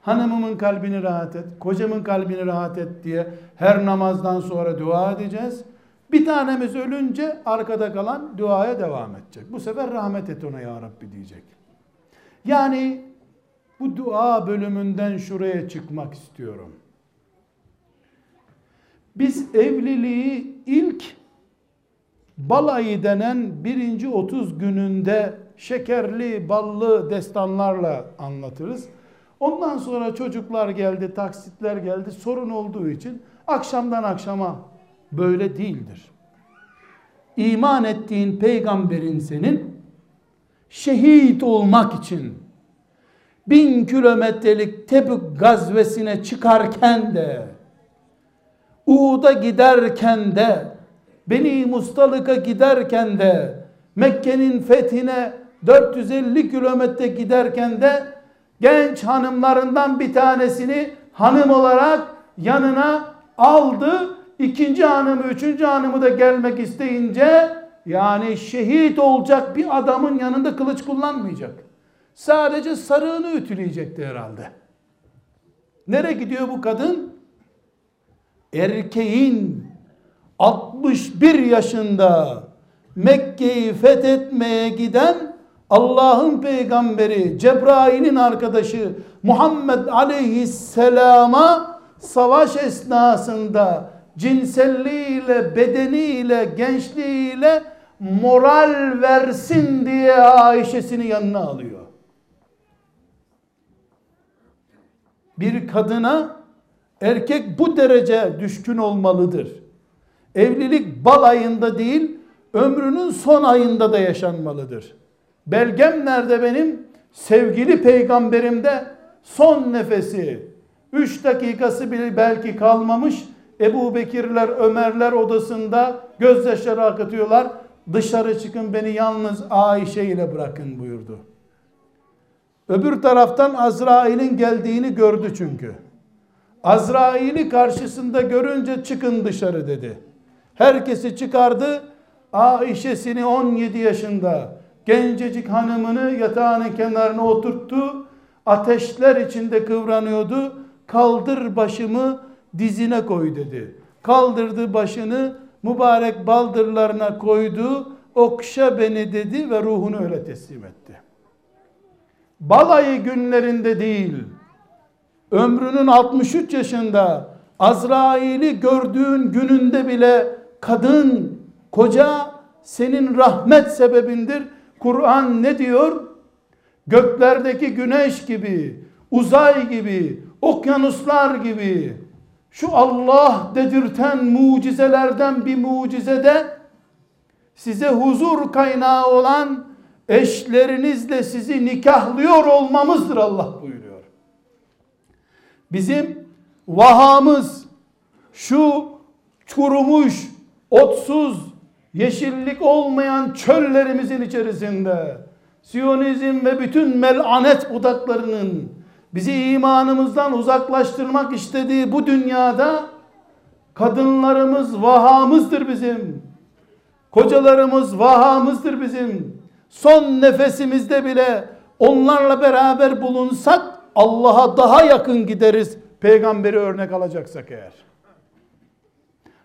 Hanımımın kalbini rahat et, kocamın kalbini rahat et diye her namazdan sonra dua edeceğiz. Bir tanemiz ölünce arkada kalan duaya devam edecek. Bu sefer rahmet et ona ya Rabbi diyecek. Yani bu dua bölümünden şuraya çıkmak istiyorum. Biz evliliği ilk balayı denen birinci 30 gününde şekerli, ballı destanlarla anlatırız. Ondan sonra çocuklar geldi, taksitler geldi. Sorun olduğu için akşamdan akşama böyle değildir. İman ettiğin peygamberin senin şehit olmak için bin kilometrelik Tebük gazvesine çıkarken de Uhud'a giderken de Beni Mustalık'a giderken de Mekke'nin fethine 450 kilometre giderken de genç hanımlarından bir tanesini hanım olarak yanına aldı. İkinci hanımı, üçüncü hanımı da gelmek isteyince yani şehit olacak bir adamın yanında kılıç kullanmayacak. Sadece sarığını ütüleyecekti herhalde. Nereye gidiyor bu kadın? Erkeğin 61 yaşında Mekke'yi fethetmeye giden Allah'ın peygamberi Cebrail'in arkadaşı Muhammed aleyhisselama savaş esnasında cinselliğiyle, bedeniyle, gençliğiyle moral versin diye Ayşe'sini yanına alıyor. Bir kadına erkek bu derece düşkün olmalıdır. Evlilik bal ayında değil, ömrünün son ayında da yaşanmalıdır. Belgem nerede benim? Sevgili peygamberimde son nefesi, 3 dakikası bile belki kalmamış. Ebu Bekirler, Ömerler odasında gözyaşları akıtıyorlar. Dışarı çıkın beni yalnız Ayşe ile bırakın buyurdu. Öbür taraftan Azrail'in geldiğini gördü çünkü. Azrail'i karşısında görünce çıkın dışarı dedi. Herkesi çıkardı. Ayşe'sini 17 yaşında gencecik hanımını yatağının kenarına oturttu. Ateşler içinde kıvranıyordu. Kaldır başımı dizine koy dedi. Kaldırdı başını mübarek baldırlarına koydu. Okşa beni dedi ve ruhunu öyle teslim etti. Balayı günlerinde değil, ömrünün 63 yaşında Azrail'i gördüğün gününde bile kadın, koca senin rahmet sebebindir. Kur'an ne diyor? Göklerdeki güneş gibi, uzay gibi, okyanuslar gibi şu Allah dedirten mucizelerden bir mucizede size huzur kaynağı olan eşlerinizle sizi nikahlıyor olmamızdır Allah buyuruyor. Bizim vahamız şu kurumuş, otsuz, yeşillik olmayan çöllerimizin içerisinde Siyonizm ve bütün melanet budaklarının bizi imanımızdan uzaklaştırmak istediği bu dünyada kadınlarımız vahamızdır bizim. Kocalarımız vahamızdır bizim. Son nefesimizde bile onlarla beraber bulunsak Allah'a daha yakın gideriz. Peygamberi örnek alacaksak eğer.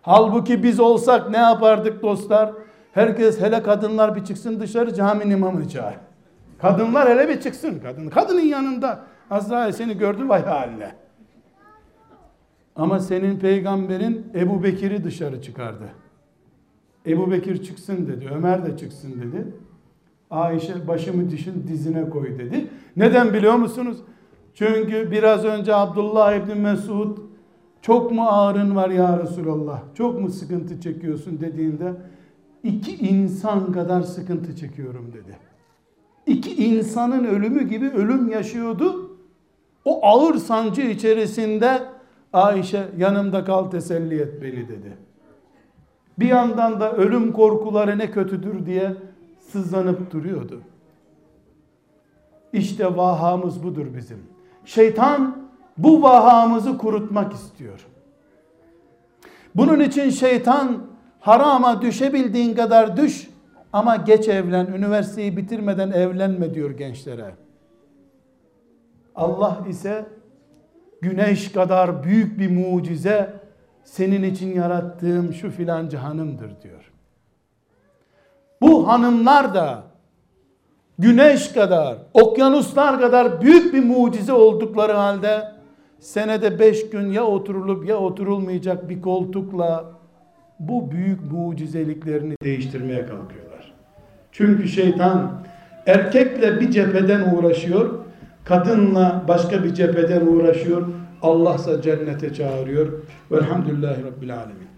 Halbuki biz olsak ne yapardık dostlar? Herkes hele kadınlar bir çıksın dışarı caminin imamını çağır. Kadınlar hele bir çıksın. Kadın, kadının yanında. Azrail seni gördü vay haline. Ama senin peygamberin Ebu Bekir'i dışarı çıkardı. Ebu Bekir çıksın dedi. Ömer de çıksın dedi. Ayşe başımı dişin dizine koy dedi. Neden biliyor musunuz? Çünkü biraz önce Abdullah İbni Mesud çok mu ağrın var ya Resulallah? Çok mu sıkıntı çekiyorsun dediğinde iki insan kadar sıkıntı çekiyorum dedi. İki insanın ölümü gibi ölüm yaşıyordu. O ağır sancı içerisinde Ayşe yanımda kal teselli et beni dedi. Bir yandan da ölüm korkuları ne kötüdür diye sızlanıp duruyordu. İşte vahamız budur bizim. Şeytan bu vahamızı kurutmak istiyor. Bunun için şeytan harama düşebildiğin kadar düş ama geç evlen, üniversiteyi bitirmeden evlenme diyor gençlere. Allah ise güneş kadar büyük bir mucize senin için yarattığım şu filancı hanımdır diyor. Bu hanımlar da güneş kadar, okyanuslar kadar büyük bir mucize oldukları halde senede beş gün ya oturulup ya oturulmayacak bir koltukla bu büyük mucizeliklerini değiştirmeye kalkıyorlar. Çünkü şeytan erkekle bir cepheden uğraşıyor, kadınla başka bir cepheden uğraşıyor. Allah ise cennete çağırıyor. Velhamdülillahi Rabbil Alemin.